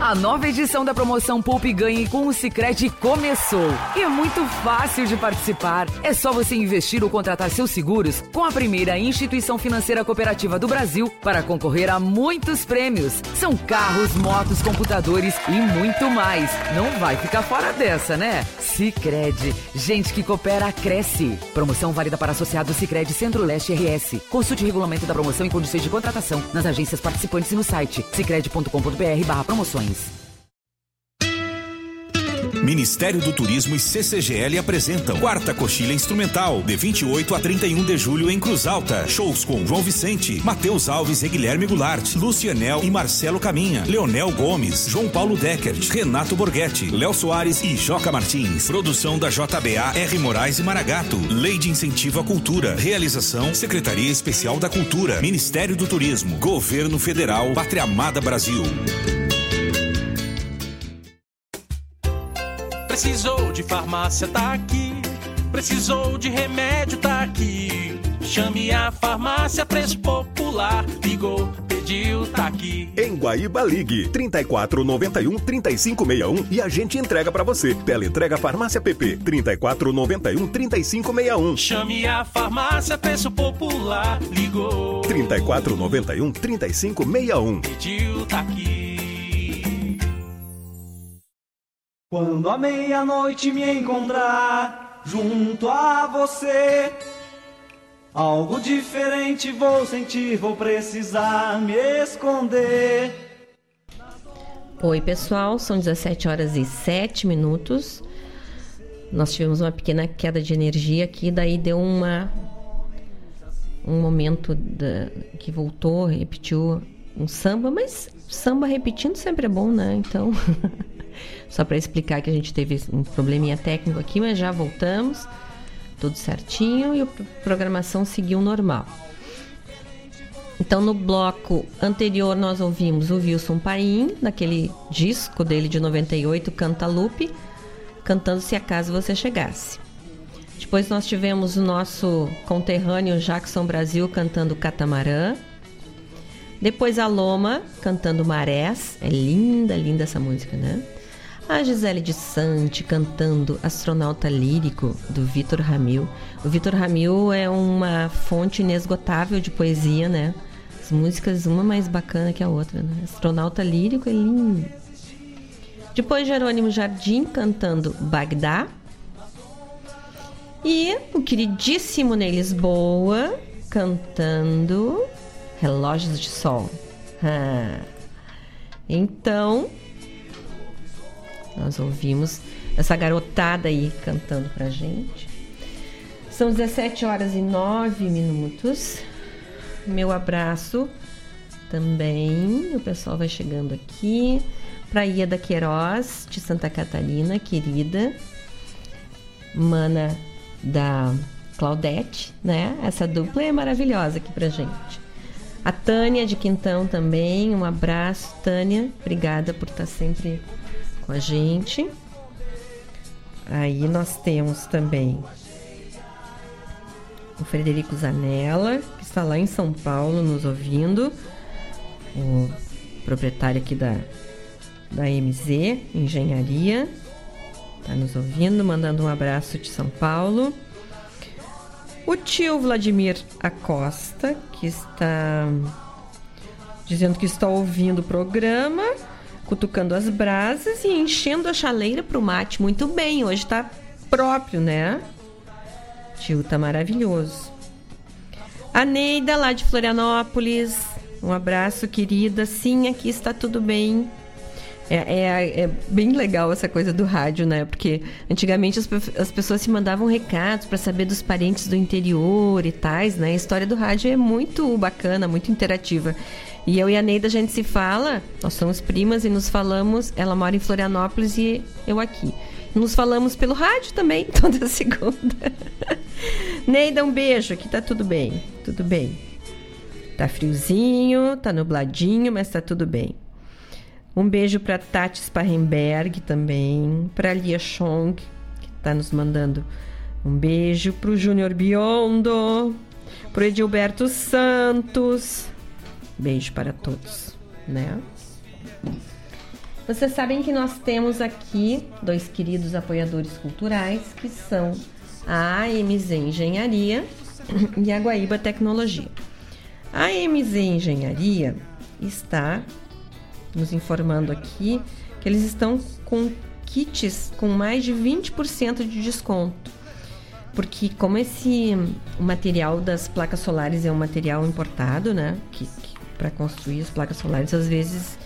A nova edição da promoção Poupe Ganhe com o Sicredi começou. E é muito fácil de participar. É só você investir ou contratar seus seguros com a primeira instituição financeira cooperativa do Brasil para concorrer a muitos prêmios. São carros, motos, computadores e muito mais. Não vai ficar fora dessa, né? Sicredi, gente que coopera cresce. Promoção válida para associados Sicredi Centro-Leste RS. Consulte o regulamento da promoção e condições de contratação nas agências participantes e no site sicredi.com.br/promoções. Ministério do Turismo e CCGL apresentam Quarta Coxilha Instrumental, de 28 a 31 de julho em Cruz Alta. Shows com João Vicente, Matheus Alves e Guilherme Goulart, Lucianel e Marcelo Caminha, Leonel Gomes, João Paulo Deckert, Renato Borghetti, Léo Soares e Joca Martins. Produção da JBA R. Moraes e Maragato. Lei de Incentivo à Cultura. Realização Secretaria Especial da Cultura. Ministério do Turismo. Governo Federal. Pátria Amada Brasil. Precisou de farmácia, tá aqui. Precisou de remédio, tá aqui. Chame a farmácia Preço Popular. Ligou, pediu, tá aqui. Em Guaíba Ligue 3491 3561 e a gente entrega pra você. Tela entrega Farmácia PP 3491 3561. Chame a farmácia Preço Popular. Ligou, 3491 3561. pediu, tá aqui. Quando à meia-noite me encontrar junto a você, algo diferente vou sentir, vou precisar me esconder. Oi, pessoal, são 17 horas e 7 minutos. Nós tivemos uma pequena queda de energia aqui, daí deu uma um momento da- que voltou, repetiu um samba, mas samba repetindo sempre é bom, né? Então, só para explicar que a gente teve um probleminha técnico aqui, mas já voltamos, tudo certinho e a programação seguiu normal. Então, no bloco anterior, nós ouvimos o Wilson Paim, naquele disco dele de 98, Canta Lupe, cantando Se Acaso Você Chegasse. Depois nós tivemos o nosso conterrâneo Jackson Brasil cantando Catamarã. Depois a Loma cantando Marés. É linda, linda essa música, né? A Gisele de Sante cantando Astronauta Lírico, do Vitor Ramil. O Vitor Ramil é uma fonte inesgotável de poesia, né? As músicas, uma mais bacana que a outra, né? Astronauta Lírico é lindo. Depois Jerônimo Jardim cantando Bagdá. E o queridíssimo Ney Lisboa cantando Relógios de Sol. Ah. Então, nós ouvimos essa garotada aí cantando pra gente. São 17 horas e 9 minutos. Meu abraço também. O pessoal vai chegando aqui. Pra Ieda Queiroz, de Santa Catarina, querida. Mana da Claudete, né? Essa dupla é maravilhosa aqui pra gente. A Tânia de Quintão também, um abraço, Tânia. Obrigada por estar sempre com a gente. Aí nós temos também o Frederico Zanella, que está lá em São Paulo nos ouvindo, o proprietário aqui da, da MZ Engenharia, está nos ouvindo, mandando um abraço de São Paulo. O tio Vladimir Acosta, que está dizendo que está ouvindo o programa, cutucando as brasas e enchendo a chaleira para o mate. Muito bem, hoje está próprio, né? Tio tá maravilhoso. A Neida, lá de Florianópolis, um abraço, querida. Sim, aqui está tudo bem. É, é, é, bem legal essa coisa do rádio, né? Porque antigamente as, as pessoas se mandavam recados para saber dos parentes do interior e tais, né? A história do rádio é muito bacana, muito interativa. E eu e a Neida a gente se fala, nós somos primas e nos falamos. Ela mora em Florianópolis e eu aqui. Nos falamos pelo rádio também, toda segunda. Neida, um beijo, aqui tá tudo bem, tudo bem. Tá friozinho, tá nubladinho, mas tá tudo bem. Um beijo para Tati Sparrenberg também, para Lia Chong, que está nos mandando um beijo, para o Júnior Biondo, para o Edilberto Santos. Beijo para todos, né? Vocês sabem que nós temos aqui dois queridos apoiadores culturais, que são a AMZ Engenharia e a Guaíba Tecnologia. A AMZ Engenharia está nos informando aqui que eles estão com kits com mais de 20% de desconto. Porque como esse material das placas solares é um material importado, né, que, para construir as placas solares às vezes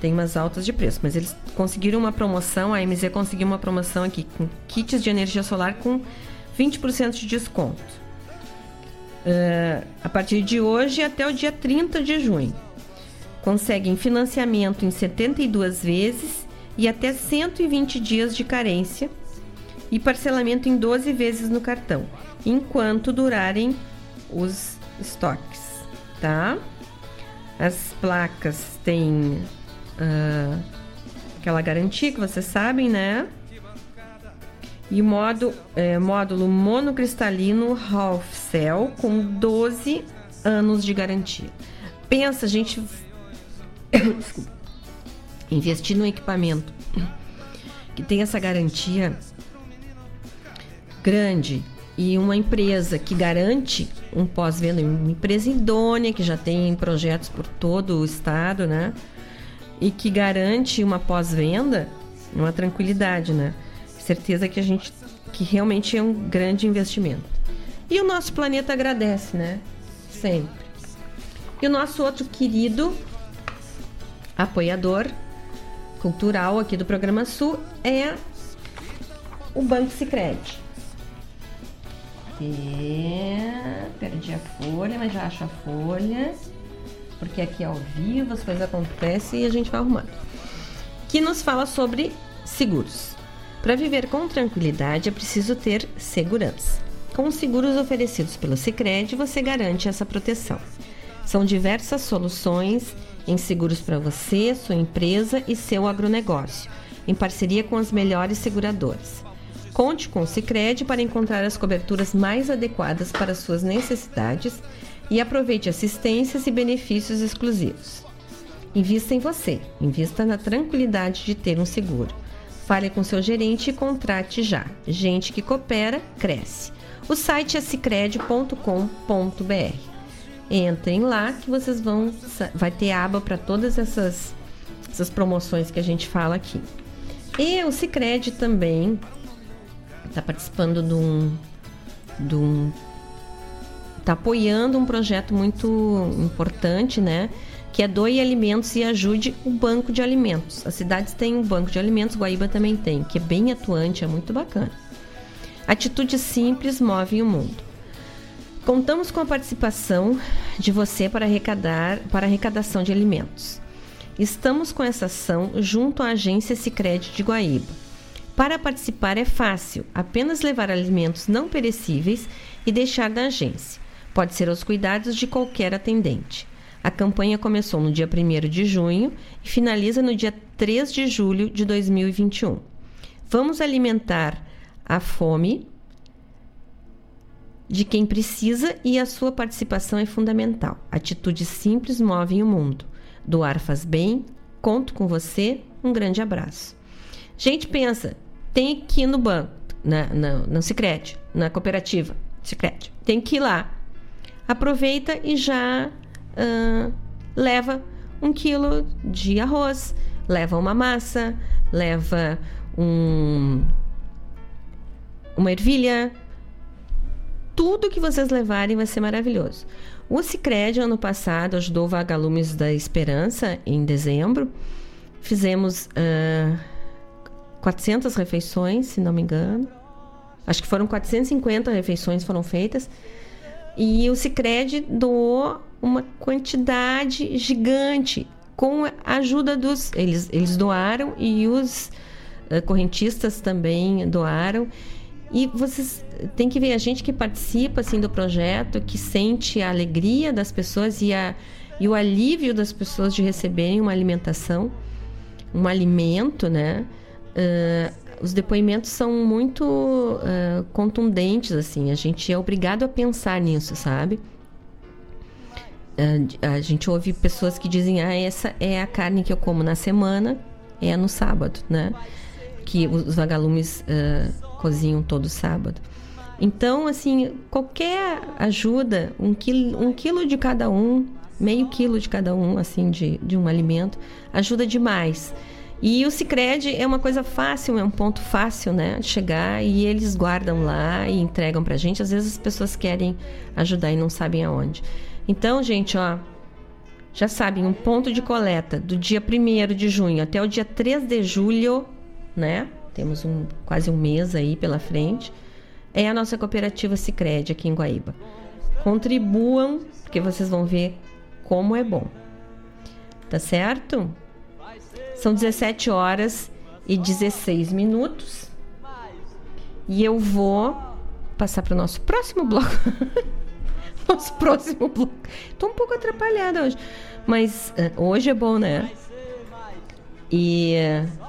tem umas altas de preço, mas eles conseguiram uma promoção, a MZ conseguiu uma promoção aqui com kits de energia solar com 20% de desconto. Uh, a partir de hoje até o dia 30 de junho conseguem financiamento em 72 vezes e até 120 dias de carência e parcelamento em 12 vezes no cartão, enquanto durarem os estoques, tá? As placas têm uh, aquela garantia que vocês sabem, né? E modo, é, módulo monocristalino Half Cell com 12 anos de garantia. Pensa, gente. Investir num equipamento que tem essa garantia grande e uma empresa que garante um pós-venda, uma empresa idônea que já tem projetos por todo o estado, né? E que garante uma pós-venda, uma tranquilidade, né? Certeza que a gente que realmente é um grande investimento. E o nosso planeta agradece, né? Sempre. E o nosso outro querido apoiador cultural aqui do Programa Sul é o Banco Sicredi. É, perdi a folha, mas já acho a folha. Porque aqui é ao vivo, as coisas acontecem e a gente vai arrumando. Que nos fala sobre seguros. Para viver com tranquilidade é preciso ter segurança. Com os seguros oferecidos pelo Sicredi, você garante essa proteção. São diversas soluções em seguros para você, sua empresa e seu agronegócio, em parceria com as melhores seguradoras. Conte com o Sicredi para encontrar as coberturas mais adequadas para suas necessidades e aproveite assistências e benefícios exclusivos. Invista em você, invista na tranquilidade de ter um seguro. Fale com seu gerente e contrate já. Gente que coopera, cresce. O site é cicred.com.br. Entrem lá que vocês vão vai ter aba para todas essas essas promoções que a gente fala aqui. E o Cicred também está participando de um, de um está apoiando um projeto muito importante, né? Que é Doe Alimentos e ajude o Banco de Alimentos. As cidades têm um banco de alimentos, Guaíba também tem, que é bem atuante, é muito bacana. Atitudes simples movem o mundo. Contamos com a participação de você para arrecadar para arrecadação de alimentos. Estamos com essa ação junto à agência Sicredi de Guaíba. Para participar é fácil, apenas levar alimentos não perecíveis e deixar na agência. Pode ser aos cuidados de qualquer atendente. A campanha começou no dia 1 de junho e finaliza no dia 3 de julho de 2021. Vamos alimentar a fome de quem precisa e a sua participação é fundamental. Atitudes simples movem o mundo. Doar faz bem, conto com você, um grande abraço. Gente, pensa, tem que ir no banco, na, na, no Cicred, na cooperativa, Cicred, tem que ir lá. Aproveita e já uh, leva um quilo de arroz, leva uma massa, leva um uma ervilha. Tudo que vocês levarem vai ser maravilhoso. O Cicred, ano passado, ajudou Vagalumes da Esperança, em dezembro. Fizemos uh, 400 refeições, se não me engano. Acho que foram 450 refeições foram feitas. E o Cicred doou uma quantidade gigante com a ajuda dos... Eles, eles doaram e os uh, correntistas também doaram. E vocês têm que ver a gente que participa assim do projeto, que sente a alegria das pessoas e, a, e o alívio das pessoas de receberem uma alimentação, um alimento, né? Uh, os depoimentos são muito uh, contundentes, assim. A gente é obrigado a pensar nisso, sabe? Uh, a gente ouve pessoas que dizem: ah, essa é a carne que eu como na semana, é no sábado, né? Que os vagalumes cozinham todo sábado. Então, assim, qualquer ajuda, um quilo, um quilo de cada um, meio quilo de cada um, assim, de, de um alimento, ajuda demais. E o Cicred é uma coisa fácil, é um ponto fácil, né? Chegar e eles guardam lá e entregam pra gente. Às vezes as pessoas querem ajudar e não sabem aonde. Então, gente, ó, já sabem, um ponto de coleta do dia 1 de junho até o dia 3 de julho, né? temos um, quase um mês aí pela frente, é a nossa cooperativa Sicredi aqui em Guaíba. Contribuam, porque vocês vão ver como é bom. Tá certo? São 17 horas e 16 minutos. E eu vou passar para o nosso próximo bloco. nosso próximo bloco. Tô um pouco atrapalhada hoje. Mas uh, hoje é bom, né? E uh,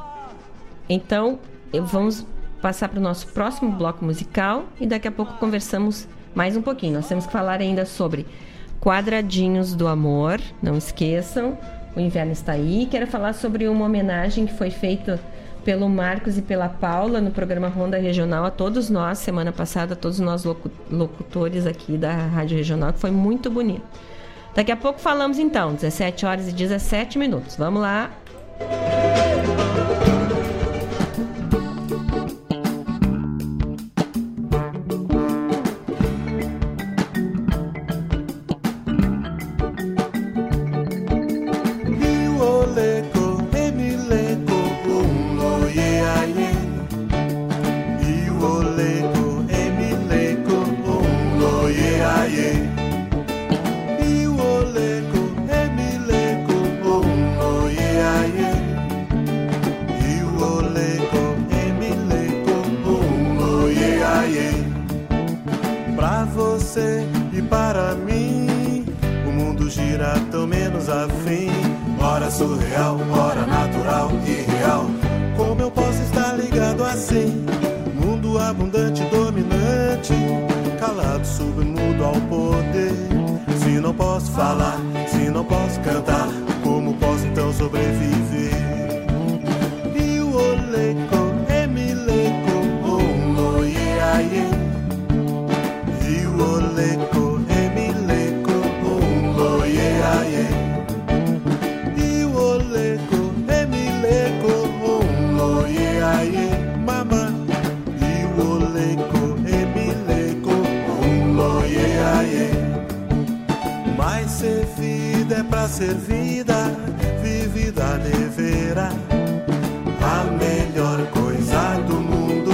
então vamos passar para o nosso próximo bloco musical e daqui a pouco conversamos mais um pouquinho. Nós temos que falar ainda sobre Quadradinhos do Amor, não esqueçam, o inverno está aí. Quero falar sobre uma homenagem que foi feita pelo Marcos e pela Paula no programa Ronda Regional a todos nós, semana passada, todos nós locutores aqui da Rádio Regional, que foi muito bonito. Daqui a pouco falamos então, 17 horas e 17 minutos. Vamos lá. Música tão menos afim. Hora surreal, hora natural e real. Como eu posso estar ligado assim? Mundo abundante, dominante, calado, submudo ao poder. Se não posso falar, se não posso cantar, como posso então sobreviver? Pra ser vida, vivida deverá. A melhor coisa do mundo,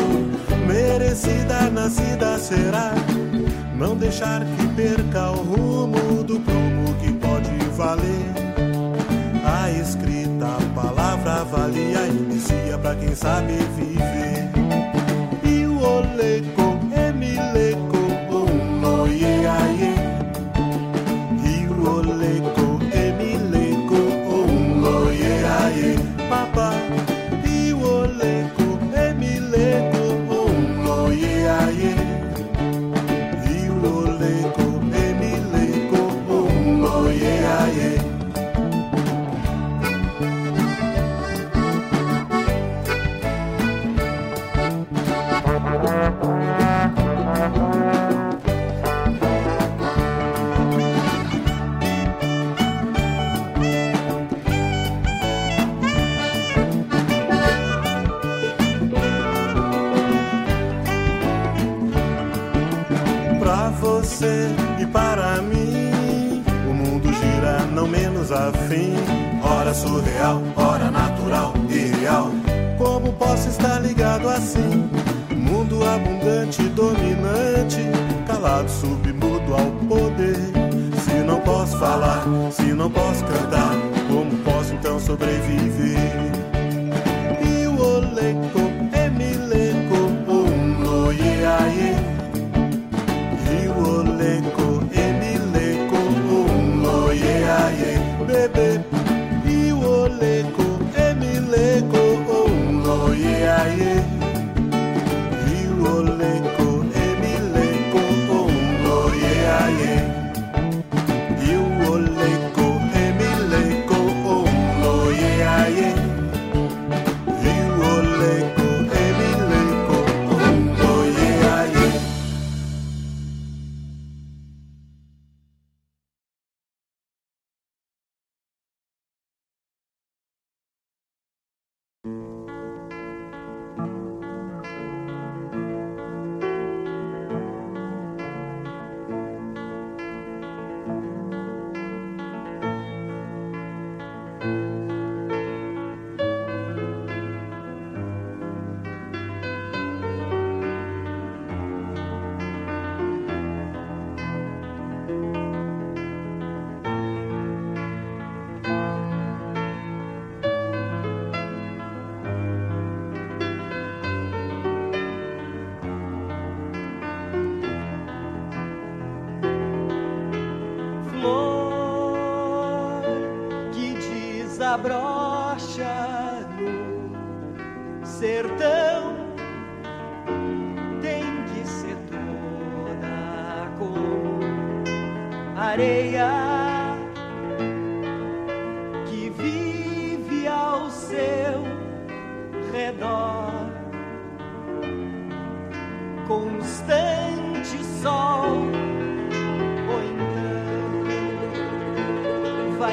merecida nascida será. Não deixar que perca o rumo do prumo que pode valer. A escrita, a palavra valia, inicia pra quem sabe viver. E o oleco,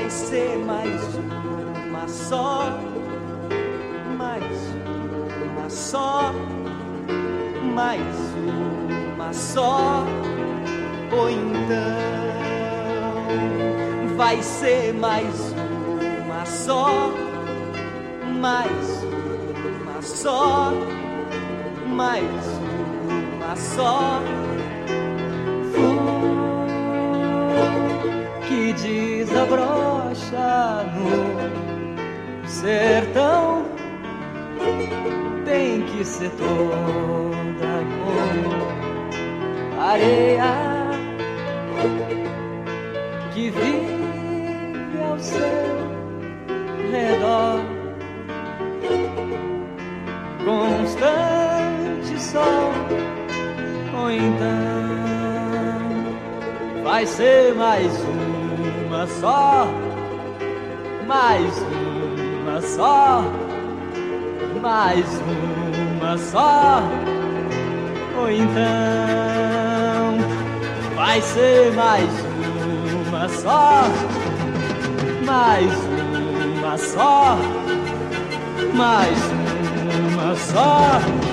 vai ser mais uma só, mais uma só, mais uma só, ou então vai ser mais uma só, mais uma só, mais uma só. que desabrocha no sertão tem que ser toda como areia que vive ao seu redor. Constante sol, ou então vai ser mais uma só, mais uma só, mais uma só, ou então vai ser mais uma só, mais uma só, mais uma só.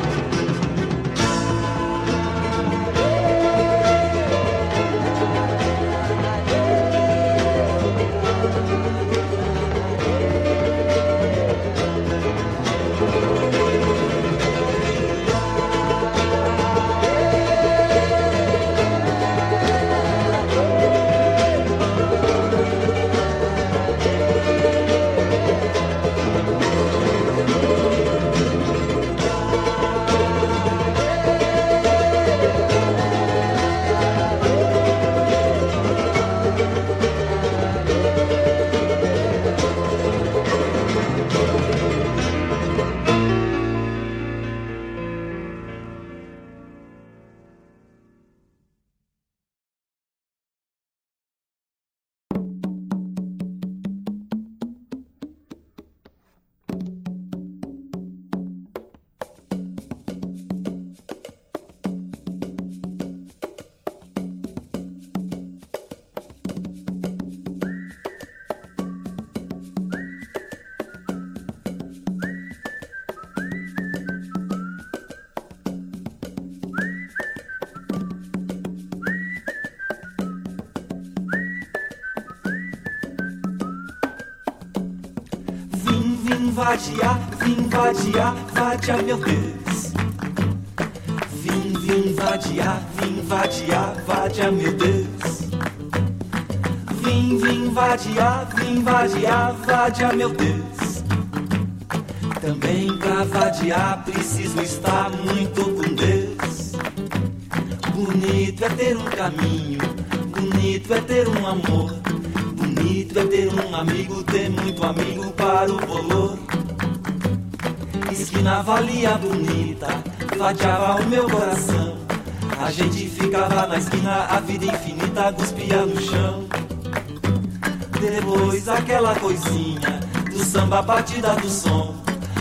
Vadiar, vim vadiar, vadiar meu Deus. Vim, vim vadiar, vim vadiar, vadiar meu Deus. Vim, vim vadiar, vim vadiar, vadiar meu Deus. Também pra vadiar preciso estar muito com Deus. Bonito é ter um caminho, bonito é ter um amor. Bonito é ter um amigo, ter muito amigo para o bolor. Esquina valia bonita, vadiava o meu coração. A gente ficava na esquina, a vida infinita cuspia no chão. Depois aquela coisinha do samba batida do som.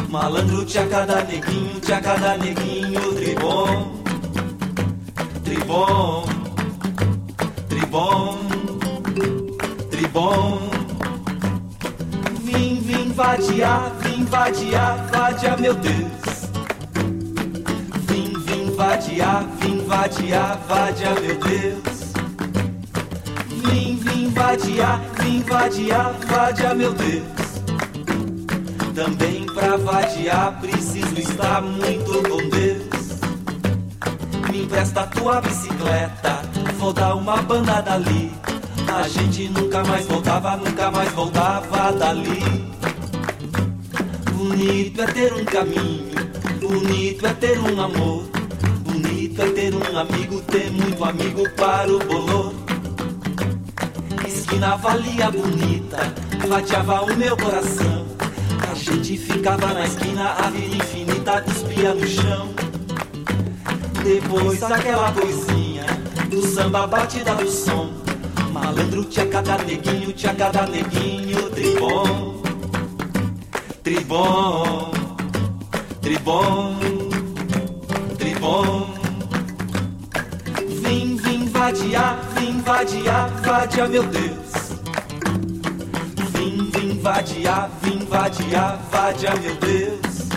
Malandro tinha cada neguinho, tinha cada neguinho, tribom, tribom, tribom tribom. Vim, vim vadiar, vim vadiar, meu Deus. Vim, vim vadiar, vim vadiar, vadiar meu Deus. Vim, vim vadiar, vim vadiar, vadiar meu Deus. Também pra vadiar preciso estar muito com Deus. Me empresta tua bicicleta, vou dar uma banda dali. A gente nunca mais voltava, nunca mais voltava dali. Bonito é ter um caminho, bonito é ter um amor. Bonito é ter um amigo, ter muito amigo para o bolor. Esquina valia bonita, vadiava o meu coração. A gente ficava na esquina, a vida infinita cuspia no chão. Depois aquela coisinha do samba batida do som. Malandro tinha cada neguinho, tinha cada neguinho, tribom, tribom, tribom, tribom. Vim, vim vadiar, vim vadiar, vadiar meu Deus. Vim, vim vadiar, vim vadiar, vadiar meu Deus.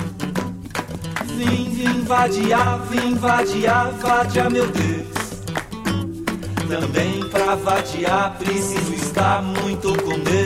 Vim, vim vadiar, vim vadiar, vadiar meu Deus. Também pra vadiar preciso estar muito com Deus.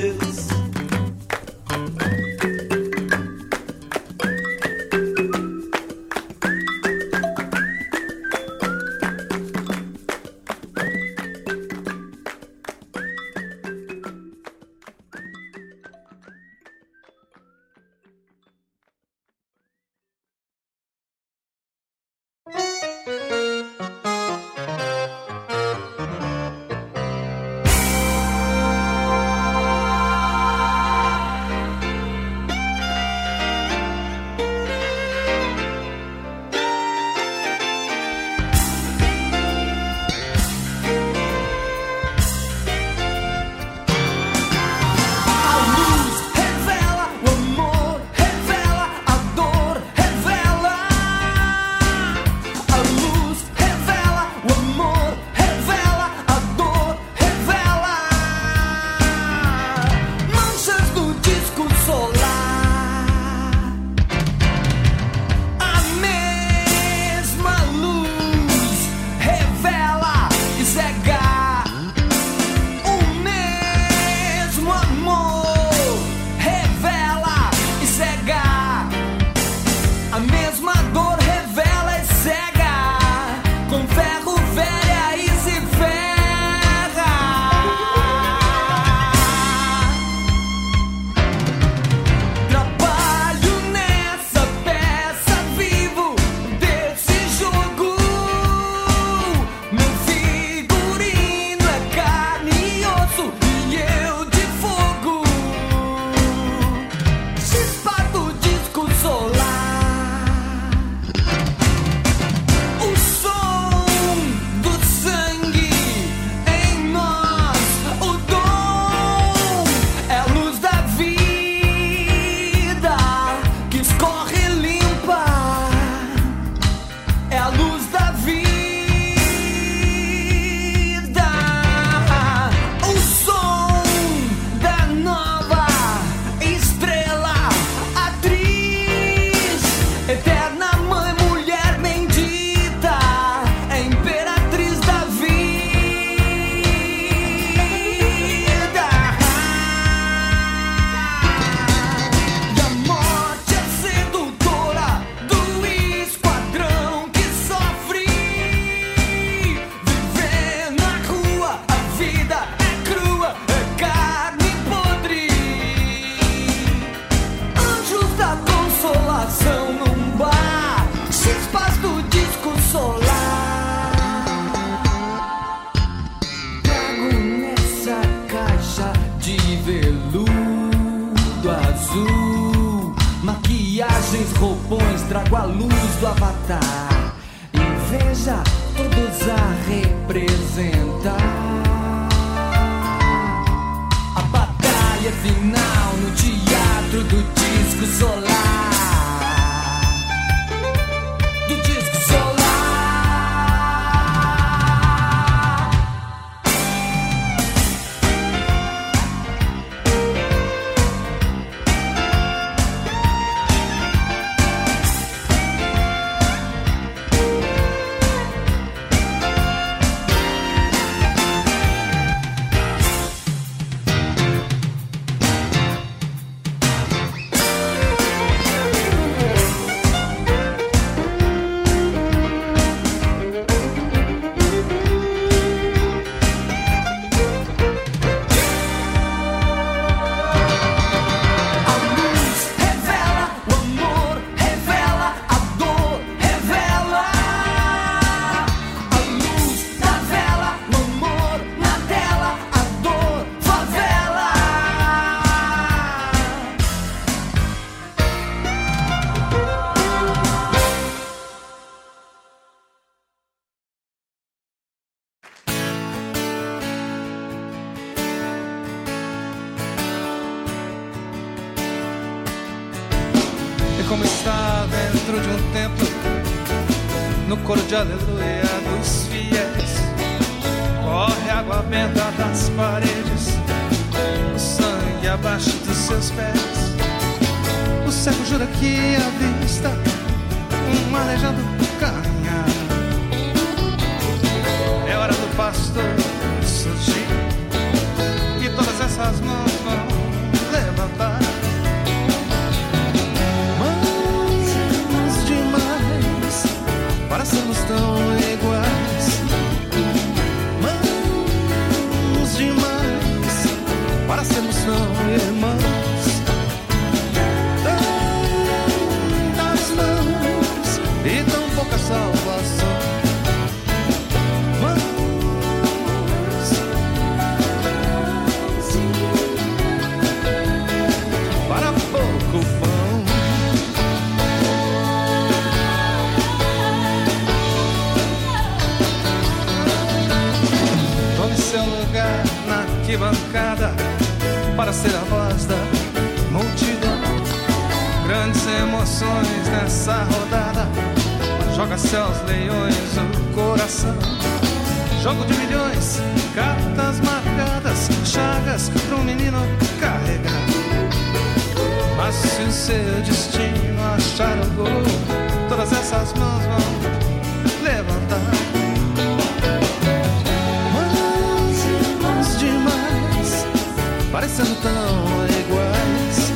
léguas.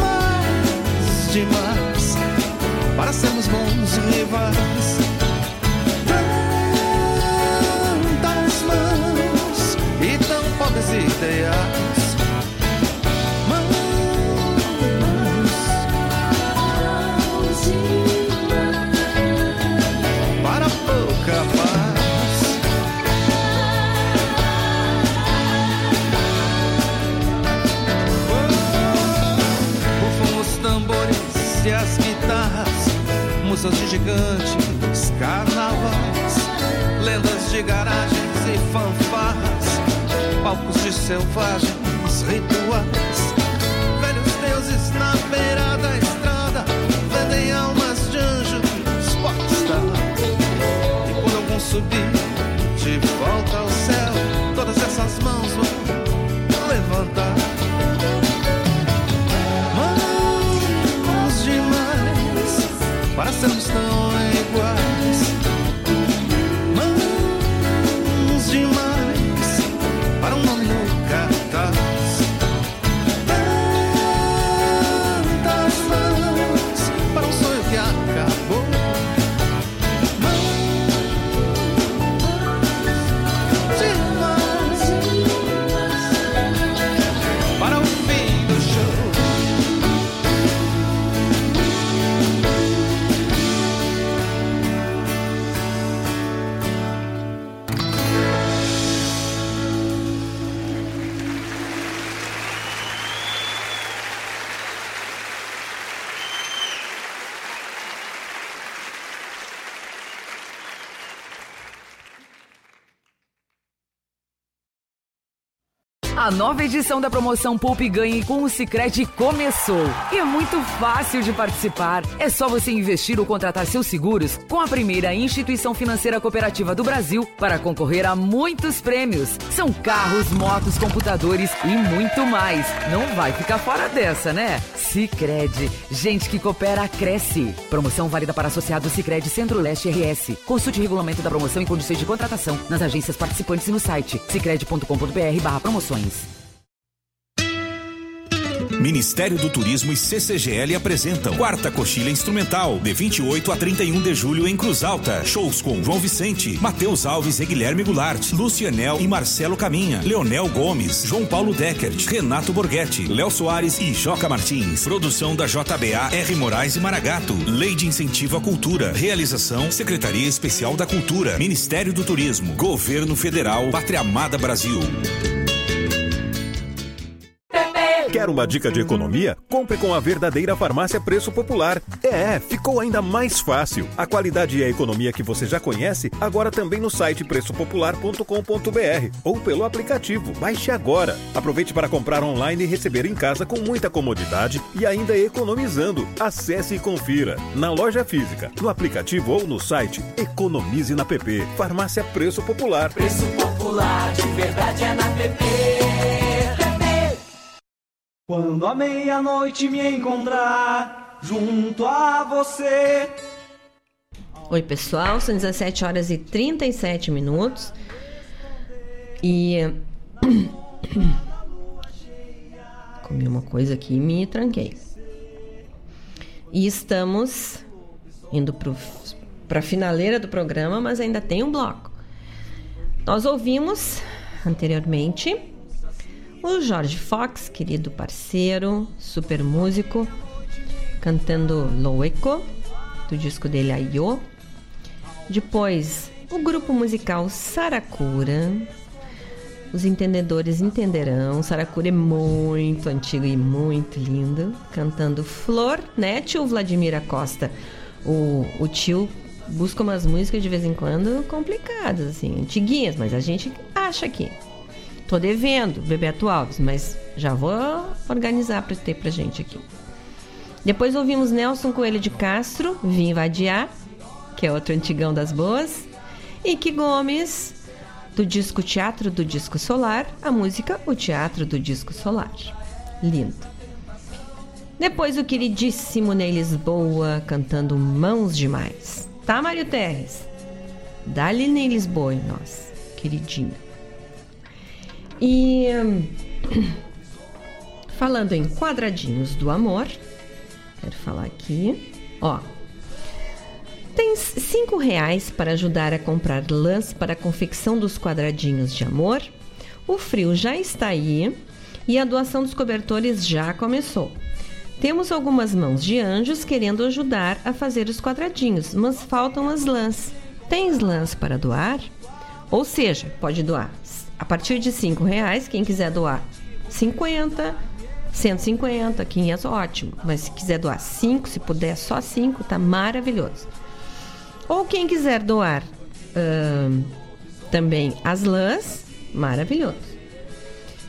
Mais demais para sermos bons rivais. danças de gigantes, carnavais, lendas de garagens e fanfarras, palcos de selvagens, rituais. Velhos deuses na beira da estrada vendem almas de anjos, popstars. E quando algum subir de volta ao céu, todas essas mãos vão some snow. Nova edição da promoção Poupe Ganhe com o Sicredi começou. E é muito fácil de participar. É só você investir ou contratar seus seguros com a primeira instituição financeira cooperativa do Brasil para concorrer a muitos prêmios. São carros, motos, computadores e muito mais. Não vai ficar fora dessa, né? Sicredi. Gente que coopera cresce. Promoção válida para associados Sicredi Centro-Leste RS. Consulte regulamento da promoção e condições de contratação nas agências participantes e no site sicredi.com.br/promoções. Ministério do Turismo e CCGL apresentam Quarta Coxilha Instrumental, de 28 a 31 de julho em Cruz Alta. Shows com João Vicente, Matheus Alves e Guilherme Goulart, Lucianel e Marcelo Caminha, Leonel Gomes, João Paulo Deckert, Renato Borghetti, Léo Soares e Joca Martins. Produção da JBA R. Moraes e Maragato. Lei de Incentivo à Cultura. Realização Secretaria Especial da Cultura. Ministério do Turismo. Governo Federal. Pátria Amada Brasil. Quer uma dica de economia? Compre com a verdadeira farmácia Preço Popular. É, ficou ainda mais fácil. A qualidade e a economia que você já conhece, agora também no site preçopopular.com.br ou pelo aplicativo. Baixe agora. Aproveite para comprar online e receber em casa com muita comodidade e ainda economizando. Acesse e confira. Na loja física, no aplicativo ou no site, economize na PP. Farmácia Preço Popular. Preço popular, de verdade é na PP. Quando a meia-noite me encontrar junto a você. Oi, pessoal, são 17 horas e 37 minutos. E. Comi uma coisa aqui e me tranquei. E estamos indo para a finaleira do programa, mas ainda tem um bloco. Nós ouvimos anteriormente o Jorge Fox, querido parceiro, super músico, cantando Loeco, do disco dele Ayo. Depois, o grupo musical Saracura. Os entendedores entenderão. Saracura é muito antigo e muito lindo. Cantando Flor, né, tio Vladimir Acosta? O, o tio busca umas músicas de vez em quando complicadas, assim, antiguinhas, mas a gente acha aqui. Tô devendo, Bebeto Alves, mas já vou organizar para ter pra gente aqui. Depois ouvimos Nelson Coelho de Castro, Vim Vadiar, que é outro antigão das boas. E que Gomes, do disco Teatro do Disco Solar, a música O Teatro do Disco Solar. Lindo. Depois o queridíssimo Ney Lisboa cantando Mãos Demais. Tá, Mário Terres? Dá-lhe Ney Lisboa em nós, queridinho. E falando em quadradinhos do amor, quero falar aqui, ó. Tem cinco reais para ajudar a comprar lãs para a confecção dos quadradinhos de amor. O frio já está aí e a doação dos cobertores já começou. Temos algumas mãos de anjos querendo ajudar a fazer os quadradinhos, mas faltam as lãs. Tens lãs para doar? Ou seja, pode doar a partir de cinco reais, quem quiser doar 50, 150, 500, ótimo. Mas se quiser doar 5, se puder só 5, tá maravilhoso. Ou quem quiser doar também as lãs, maravilhoso.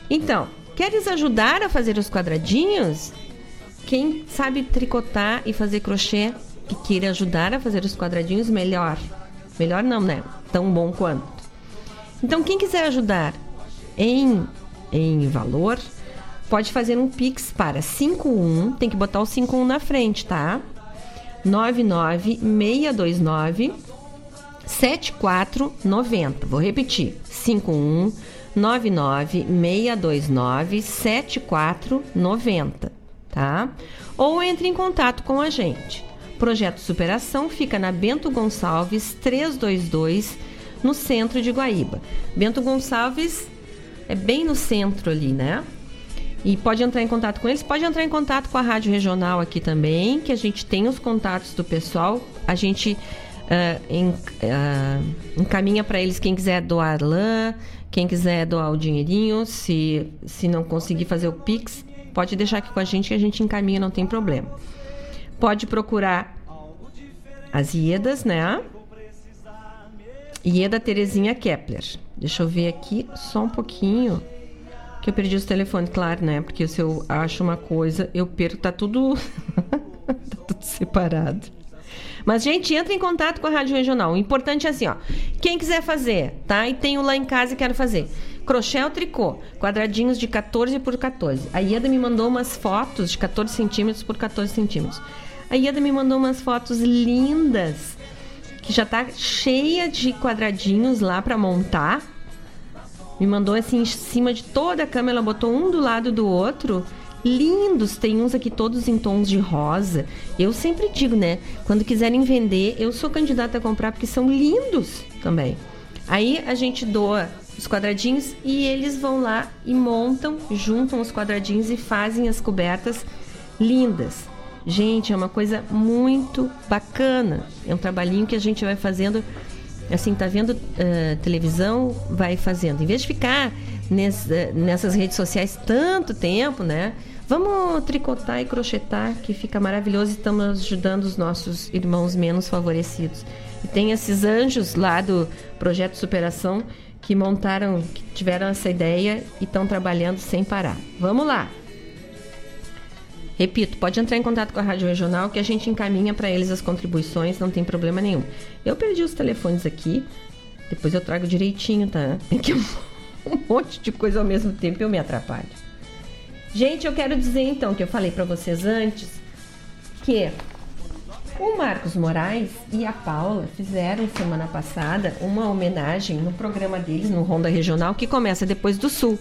Então, queres ajudar a fazer os quadradinhos? Quem sabe tricotar e fazer crochê e queira ajudar a fazer os quadradinhos, melhor. Melhor não, né? Tão bom quanto. Então, quem quiser ajudar em, em valor, pode fazer um Pix para 51, tem que botar o 51 na frente, tá? 99629 7490. Vou repetir. 51 99629 7490, tá? Ou entre em contato com a gente. Projeto Superação fica na Bento Gonçalves 322 no centro de Guaíba. Bento Gonçalves é bem no centro ali, né? E pode entrar em contato com eles, pode entrar em contato com a Rádio Regional aqui também, que a gente tem os contatos do pessoal. A gente uh, em, uh, encaminha para eles quem quiser doar lã, quem quiser doar o dinheirinho. Se, se não conseguir fazer o Pix, pode deixar aqui com a gente que a gente encaminha, não tem problema. Pode procurar as IEDAS, né? Ieda Terezinha Kepler. Deixa eu ver aqui só um pouquinho. que eu perdi os telefones, claro, né? Porque se eu acho uma coisa, eu perco, tá tudo, tá tudo separado. Mas, gente, entra em contato com a Rádio Regional. O importante é assim, ó. Quem quiser fazer, tá? E tenho lá em casa e quero fazer. Crochê ou tricô, quadradinhos de 14 por 14. A Ieda me mandou umas fotos de 14 centímetros por 14 centímetros. A Ieda me mandou umas fotos lindas, que já tá cheia de quadradinhos lá para montar. Me mandou assim em cima de toda a cama, ela botou um do lado do outro. Lindos, tem uns aqui todos em tons de rosa. Eu sempre digo, né? Quando quiserem vender, eu sou candidata a comprar porque são lindos também. Aí a gente doa os quadradinhos e eles vão lá e montam, juntam os quadradinhos e fazem as cobertas lindas. Gente, é uma coisa muito bacana. É um trabalhinho que a gente vai fazendo assim, tá vendo uh, televisão, vai fazendo. Em vez de ficar uh, nessas redes sociais tanto tempo, né? Vamos tricotar e crochetar, que fica maravilhoso e estamos ajudando os nossos irmãos menos favorecidos. E tem esses anjos lá do Projeto Superação que montaram, que tiveram essa ideia e estão trabalhando sem parar. Vamos lá! Repito, pode entrar em contato com a Rádio Regional que a gente encaminha para eles as contribuições, não tem problema nenhum. Eu perdi os telefones aqui, depois eu trago direitinho, tá? É que um, um monte de coisa ao mesmo tempo eu me atrapalho. Gente, eu quero dizer então que eu falei para vocês antes que o Marcos Moraes e a Paula fizeram semana passada uma homenagem no programa deles, no Ronda Regional, que começa depois do Sul.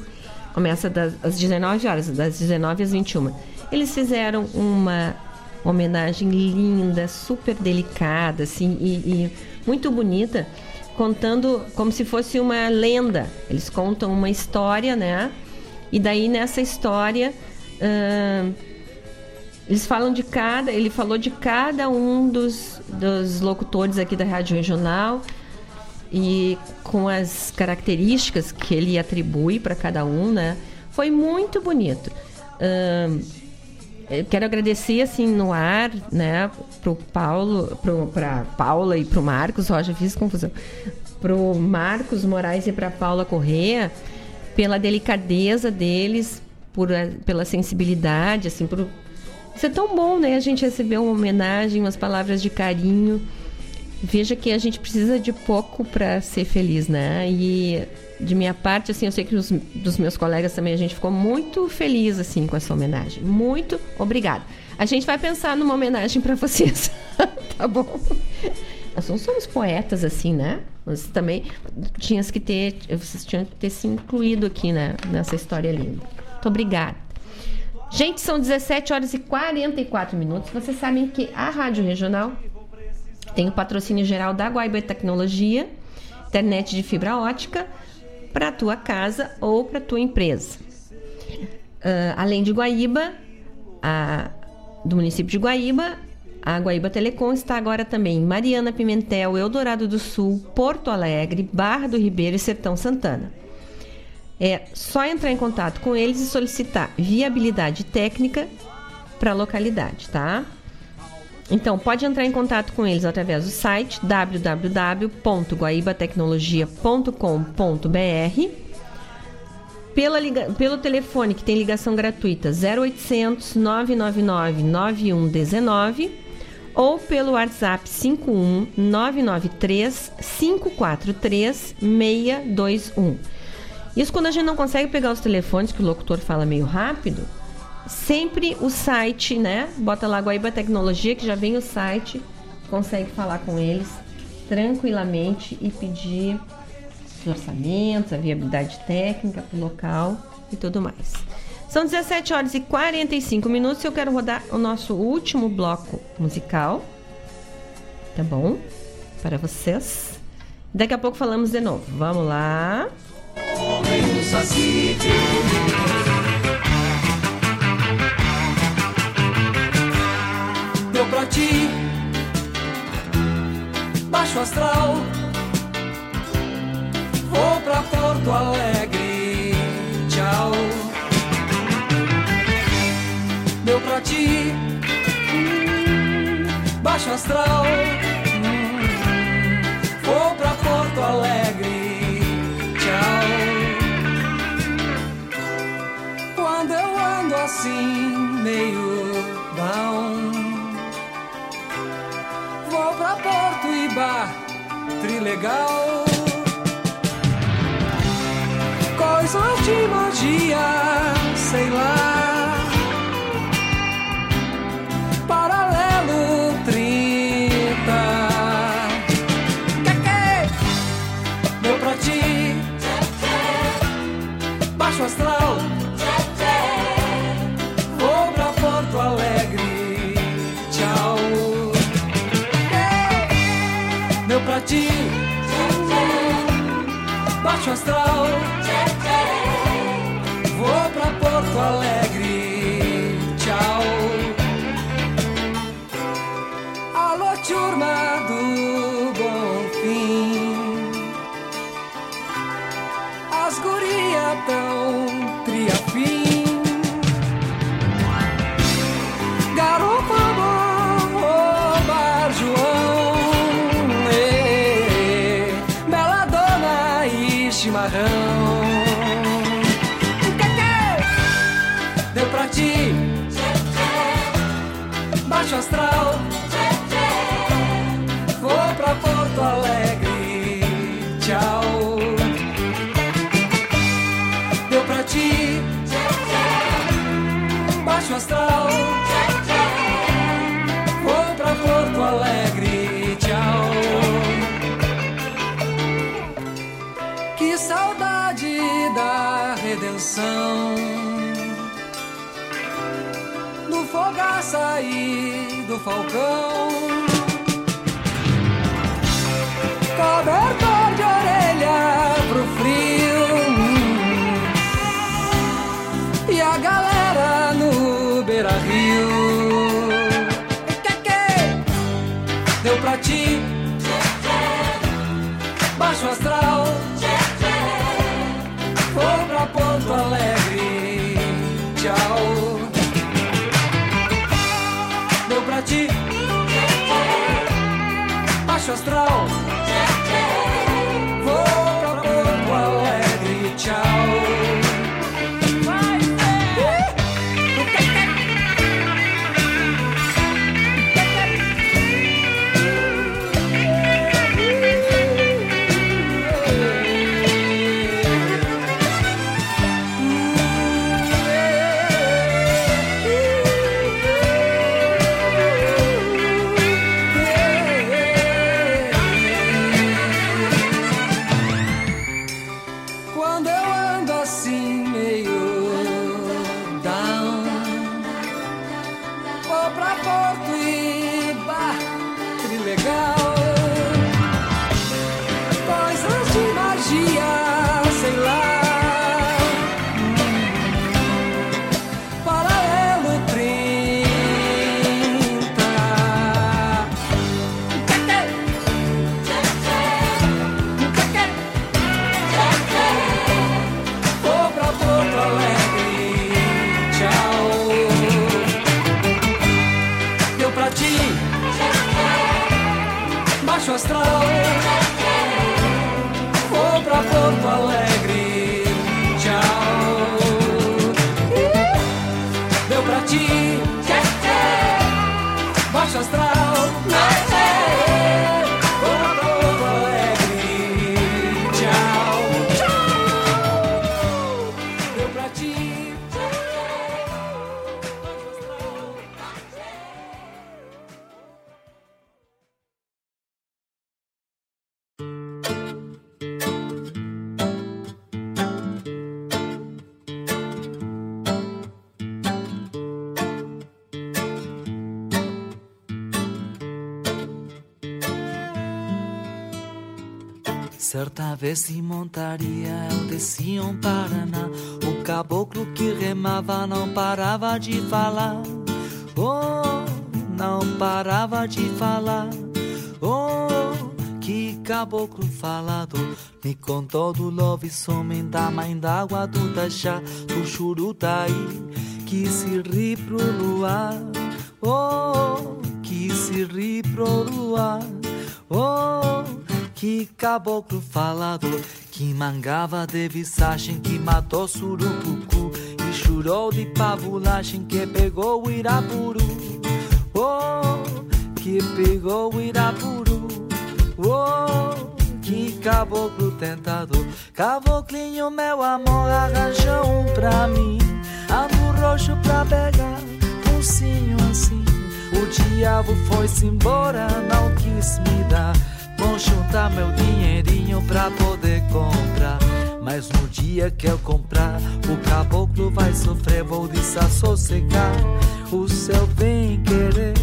Começa das, às 19 horas, das 19 às 21. Eles fizeram uma homenagem linda, super delicada, assim, e, e muito bonita, contando como se fosse uma lenda. Eles contam uma história, né? E daí nessa história. Uh, eles falam de cada, ele falou de cada um dos, dos locutores aqui da Rádio Regional e com as características que ele atribui para cada um, né? Foi muito bonito. Uh, eu quero agradecer assim no ar, né, pro Paulo, pro, pra Paula e pro Marcos, ó, já fiz confusão. Pro Marcos Moraes e pra Paula Correa, pela delicadeza deles, por, pela sensibilidade, assim, por isso é tão bom, né? A gente receber uma homenagem, umas palavras de carinho. Veja que a gente precisa de pouco para ser feliz, né? E de minha parte, assim, eu sei que os, dos meus colegas também a gente ficou muito feliz assim com essa homenagem. Muito obrigada. A gente vai pensar numa homenagem para vocês, tá bom? Nós não somos poetas assim, né? Mas também tinhas que ter, vocês tinham que ter se incluído aqui, né? Nessa história linda. Muito obrigada. Gente, são 17 horas e 44 minutos. Vocês sabem que a Rádio Regional tem o patrocínio geral da Guaiba Tecnologia, internet de fibra ótica para tua casa ou para tua empresa. Uh, além de Guaíba, a, do município de Guaíba, a Guaíba Telecom está agora também em Mariana Pimentel, Eldorado do Sul, Porto Alegre, Barra do Ribeiro e Sertão Santana. É só entrar em contato com eles e solicitar viabilidade técnica para a localidade, tá? Então, pode entrar em contato com eles através do site www.guaibatecnologia.com.br pela pelo telefone que tem ligação gratuita 0800 999 9119 ou pelo WhatsApp 51 993 543 621. Isso quando a gente não consegue pegar os telefones, que o locutor fala meio rápido, sempre o site, né? Bota lá Guaíba Tecnologia, que já vem o site, consegue falar com eles tranquilamente e pedir os orçamentos, a viabilidade técnica para o local e tudo mais. São 17 horas e 45 minutos e eu quero rodar o nosso último bloco musical. Tá bom? Para vocês. Daqui a pouco falamos de novo. Vamos lá. Homem Deu pra ti. Baixo astral Vou pra Porto Alegre Tchau. Deu pra ti. Baixo astral samba trilegal. Coisas de magia, sei lá. Paralelo 30. Que que? Meu pra ti. Baixo astral. Astral. Vou pra Porto Alegre. E astral. Vez em montaria. Eu descia um Paraná O caboclo que remava não parava de falar. Oh, não parava de falar. Oh, que caboclo falador Me contou do lobisomem da mãe d'água do Taxá. Do Churutaí que se ri pro luar. Oh, que se ri pro luar. Oh, que caboclo falador que mangava de visagem que matou surucucu e chorou de pavulagem que pegou o Irapuru. Oh, que pegou o Irapuru. Oh, que caboclo tentador. Caboclinho, meu amor, arranja um pra mim. Amo roxo pra pegar, pulsinho assim. O diabo foi-se embora, não quis me dar. Vou juntar meu dinheirinho pra poder comprar. Mas no dia que eu comprar, o caboclo vai sofrer, vou desassossegar o seu bem querer.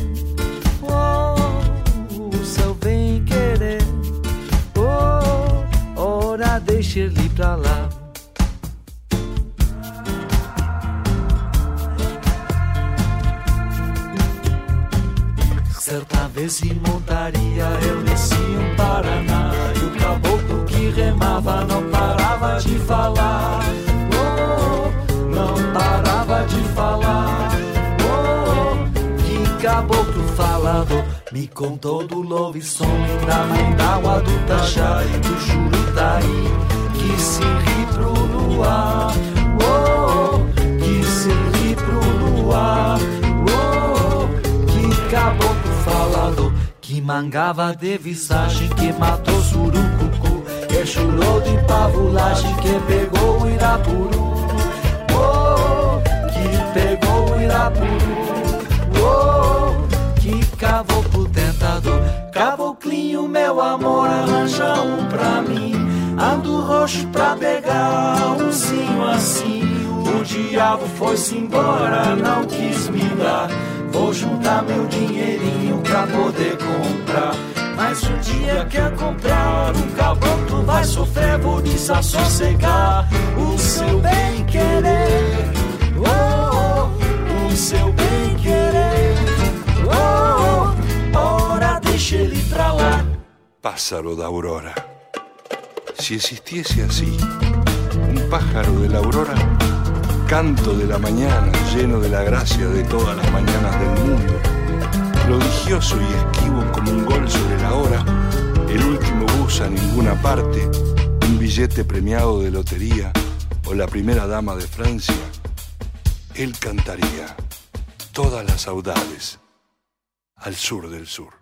Oh, o seu querer. Oh, ora deixa ele pra lá. Certa vez em montaria eu desci um Paraná E o caboclo que remava não parava de falar. Oh, não parava de falar. Oh, que caboclo falador Me contou do lobisomem da mãe d'água do Tajá E do Jurutaí que se ri pro luar. Oh, que se ri pro luar mangava de visagem que matou surucucu. Que chorou de pavulagem que pegou o Irapuru. Oh, que pegou o Irapuru. Oh, que caboclo tentador. Caboclinho meu amor arranja um pra mim. Ando roxo pra pegar um zinho assim. O diabo foi-se embora não quis me dar Vou juntar meu dinheirinho pra poder comprar. Mas o dia que eu comprar, o caboclo vai sofrer, vou desassossegar o seu bem querer. Oh, oh, o seu bem querer. Oh, oh, ora deixa ele pra lá. Pássaro da aurora. Si existiese así, un pájaro de la aurora, canto de la mañana lleno de la gracia de todas las mañanas del mundo, prodigioso y esquivo como un gol sobre la hora, el último bus a ninguna parte, un billete premiado de lotería o la primera dama de Francia, él cantaría todas las saudades al sur del sur.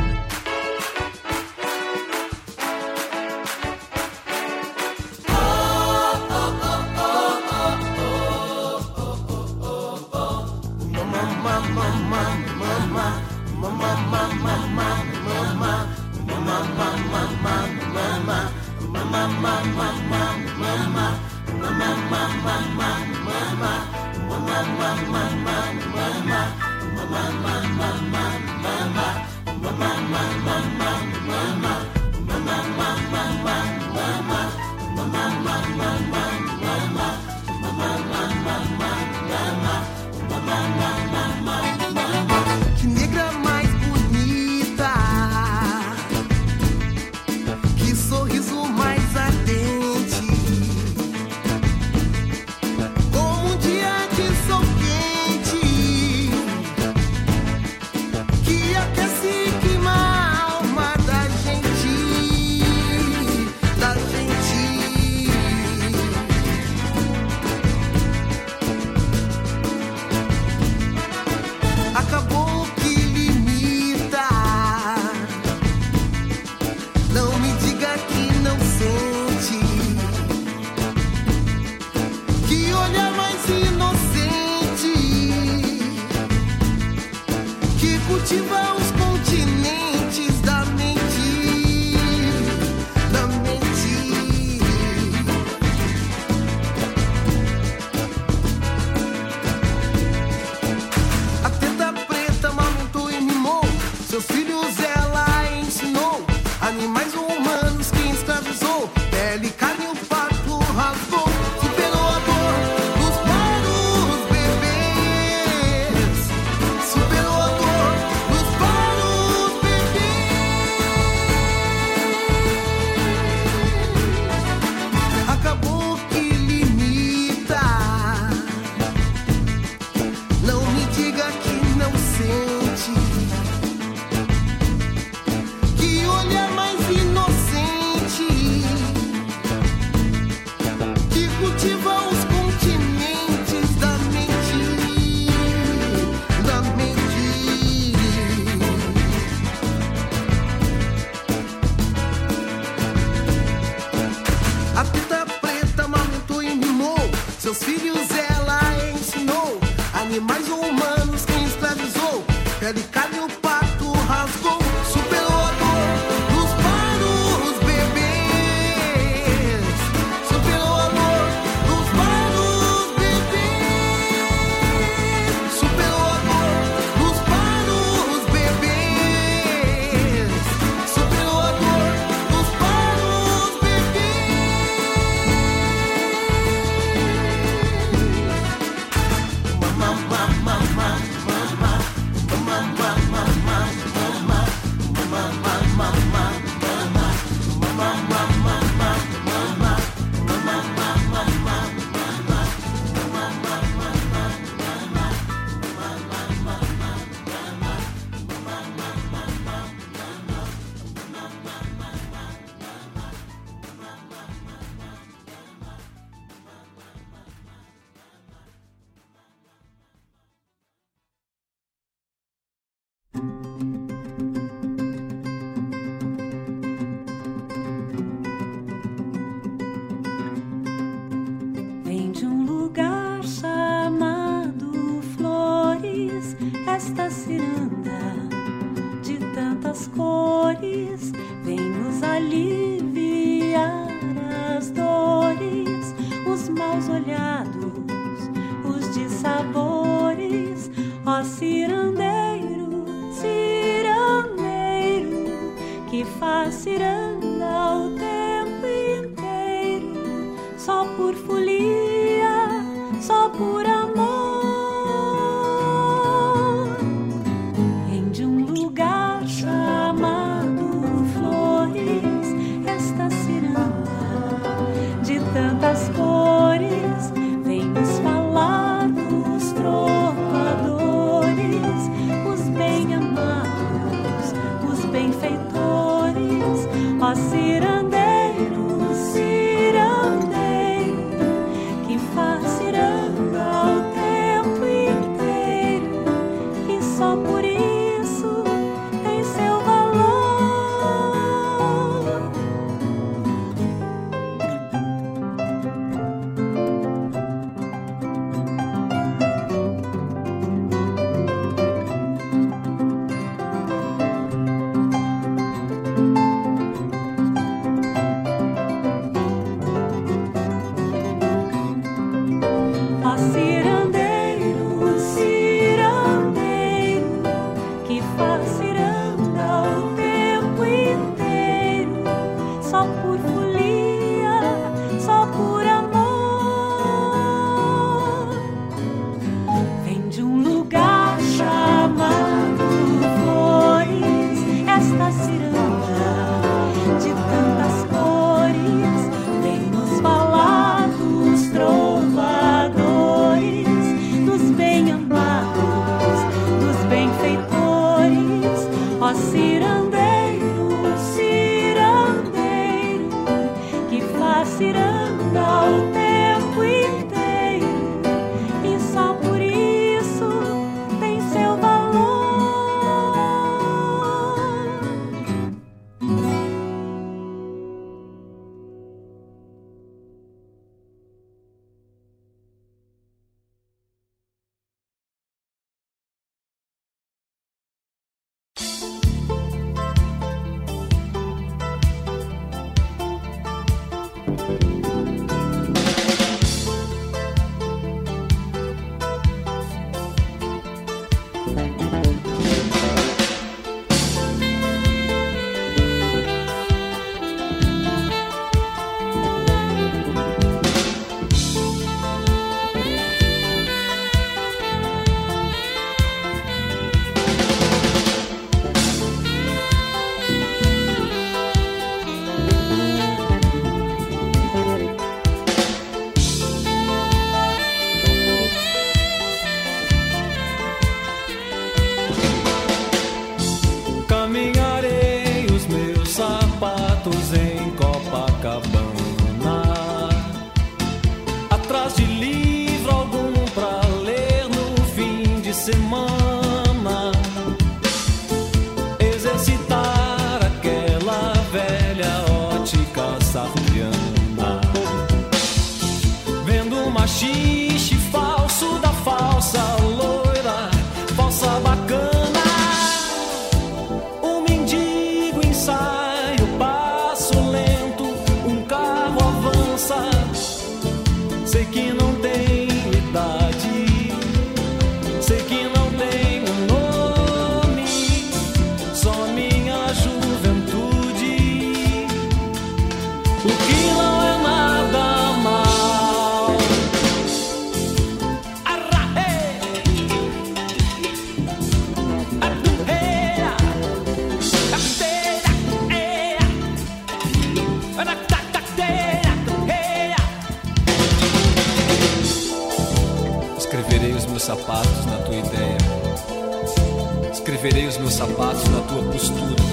Escreverei os meus sapatos na tua postura.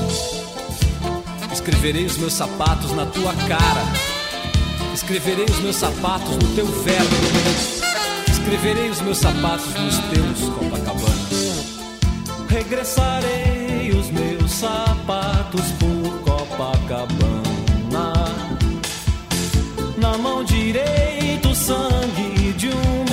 Escreverei os meus sapatos na tua cara. Escreverei os meus sapatos no teu verbo. Escreverei os meus sapatos nos teus, Copacabana. Regressarei os meus sapatos por Copacabana. Na mão direita, o sangue de uma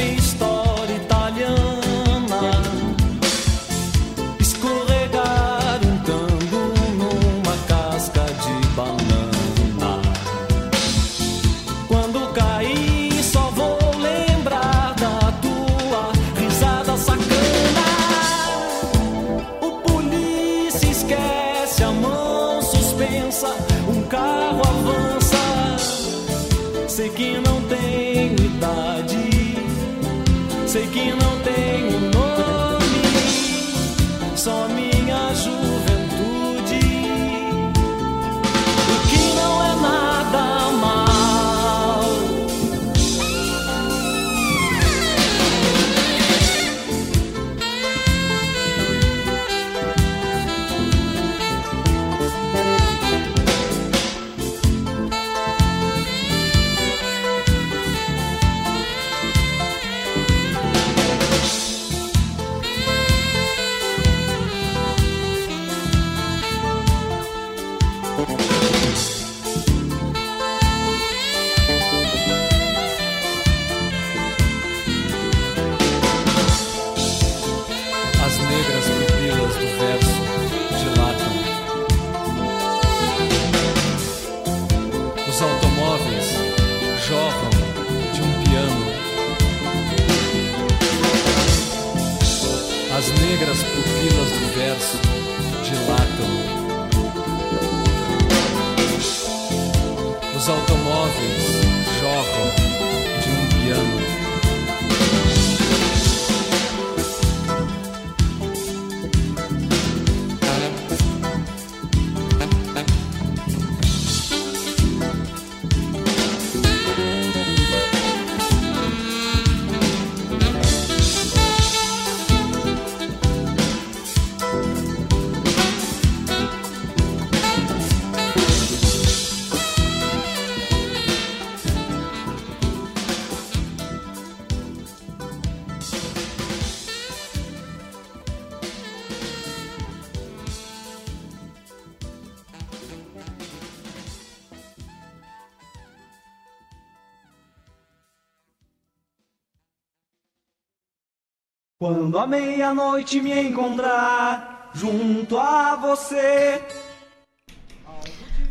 Quando a meia-noite me encontrar junto a você.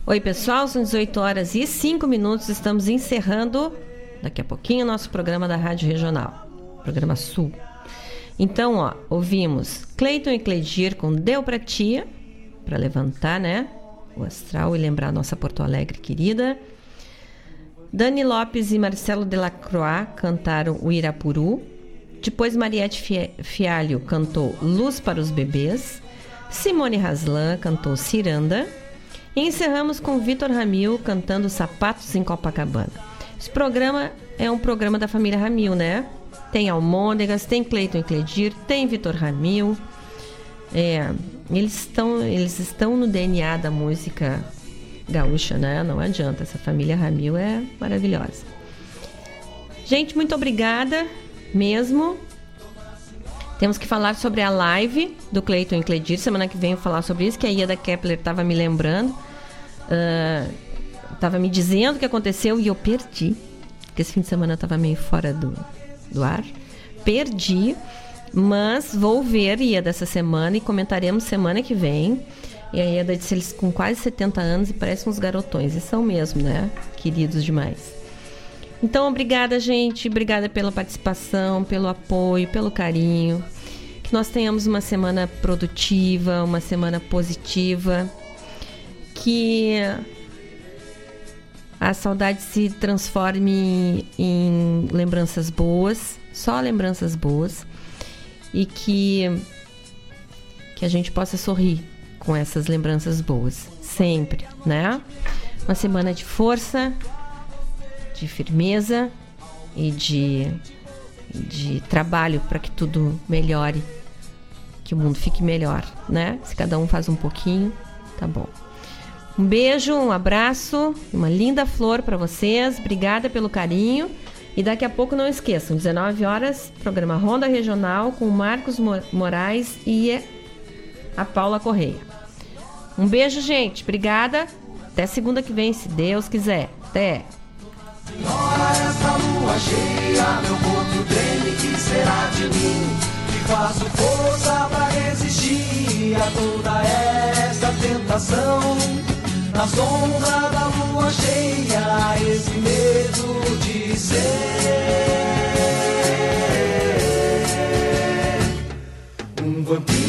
Oi, pessoal, são 18 horas e 5 minutos. Estamos encerrando daqui a pouquinho o nosso programa da Rádio Regional, programa Sul. Então, ó, ouvimos Cleiton e Cleidir com Deu Pra Tia, para levantar, né? O astral e lembrar a nossa Porto Alegre querida. Dani Lopes e Marcelo Delacroix cantaram o Irapuru. Depois Mariette Fialho cantou Luz para os Bebês. Simone Haslan cantou Ciranda. E encerramos com Vitor Ramil cantando Sapatos em Copacabana. Esse programa é um programa da família Ramil, né? Tem Almôndegas, tem Cleiton e Cledir, tem Vitor Ramil. É, eles estão, eles estão no DNA da música gaúcha, né? Não adianta, essa família Ramil é maravilhosa. Gente, muito obrigada mesmo. Temos que falar sobre a live do Cleiton e Cledir. Semana que vem eu falar sobre isso, que a Ieda Kepler estava me lembrando. Estava me dizendo o que aconteceu e eu perdi. Porque esse fim de semana eu estava meio fora do, do ar. Perdi. Mas vou ver Ieda essa semana e comentaremos semana que vem. E a Ieda disse eles com quase 70 anos e parecem uns garotões. E são mesmo, né? Queridos demais. Então, obrigada, gente. Obrigada pela participação, pelo apoio, pelo carinho. Que nós tenhamos uma semana produtiva, uma semana positiva. Que a saudade se transforme em lembranças boas, só lembranças boas. E que, que a gente possa sorrir com essas lembranças boas, sempre, né? Uma semana de força, de firmeza e de, de trabalho para que tudo melhore, que o mundo fique melhor, né? Se cada um faz um pouquinho, tá bom. Um beijo, um abraço, uma linda flor para vocês. Obrigada pelo carinho. E daqui a pouco não esqueçam, 19 horas, programa Ronda Regional com Marcos Moraes e a Paula Correia. Um beijo, gente. Obrigada. Até segunda que vem, se Deus quiser. Até. Senhora, essa lua cheia, meu corpo treme, que será de mim? Que faço força pra resistir a toda essa tentação. Na sombra da lua cheia, esse medo de ser um vampiro.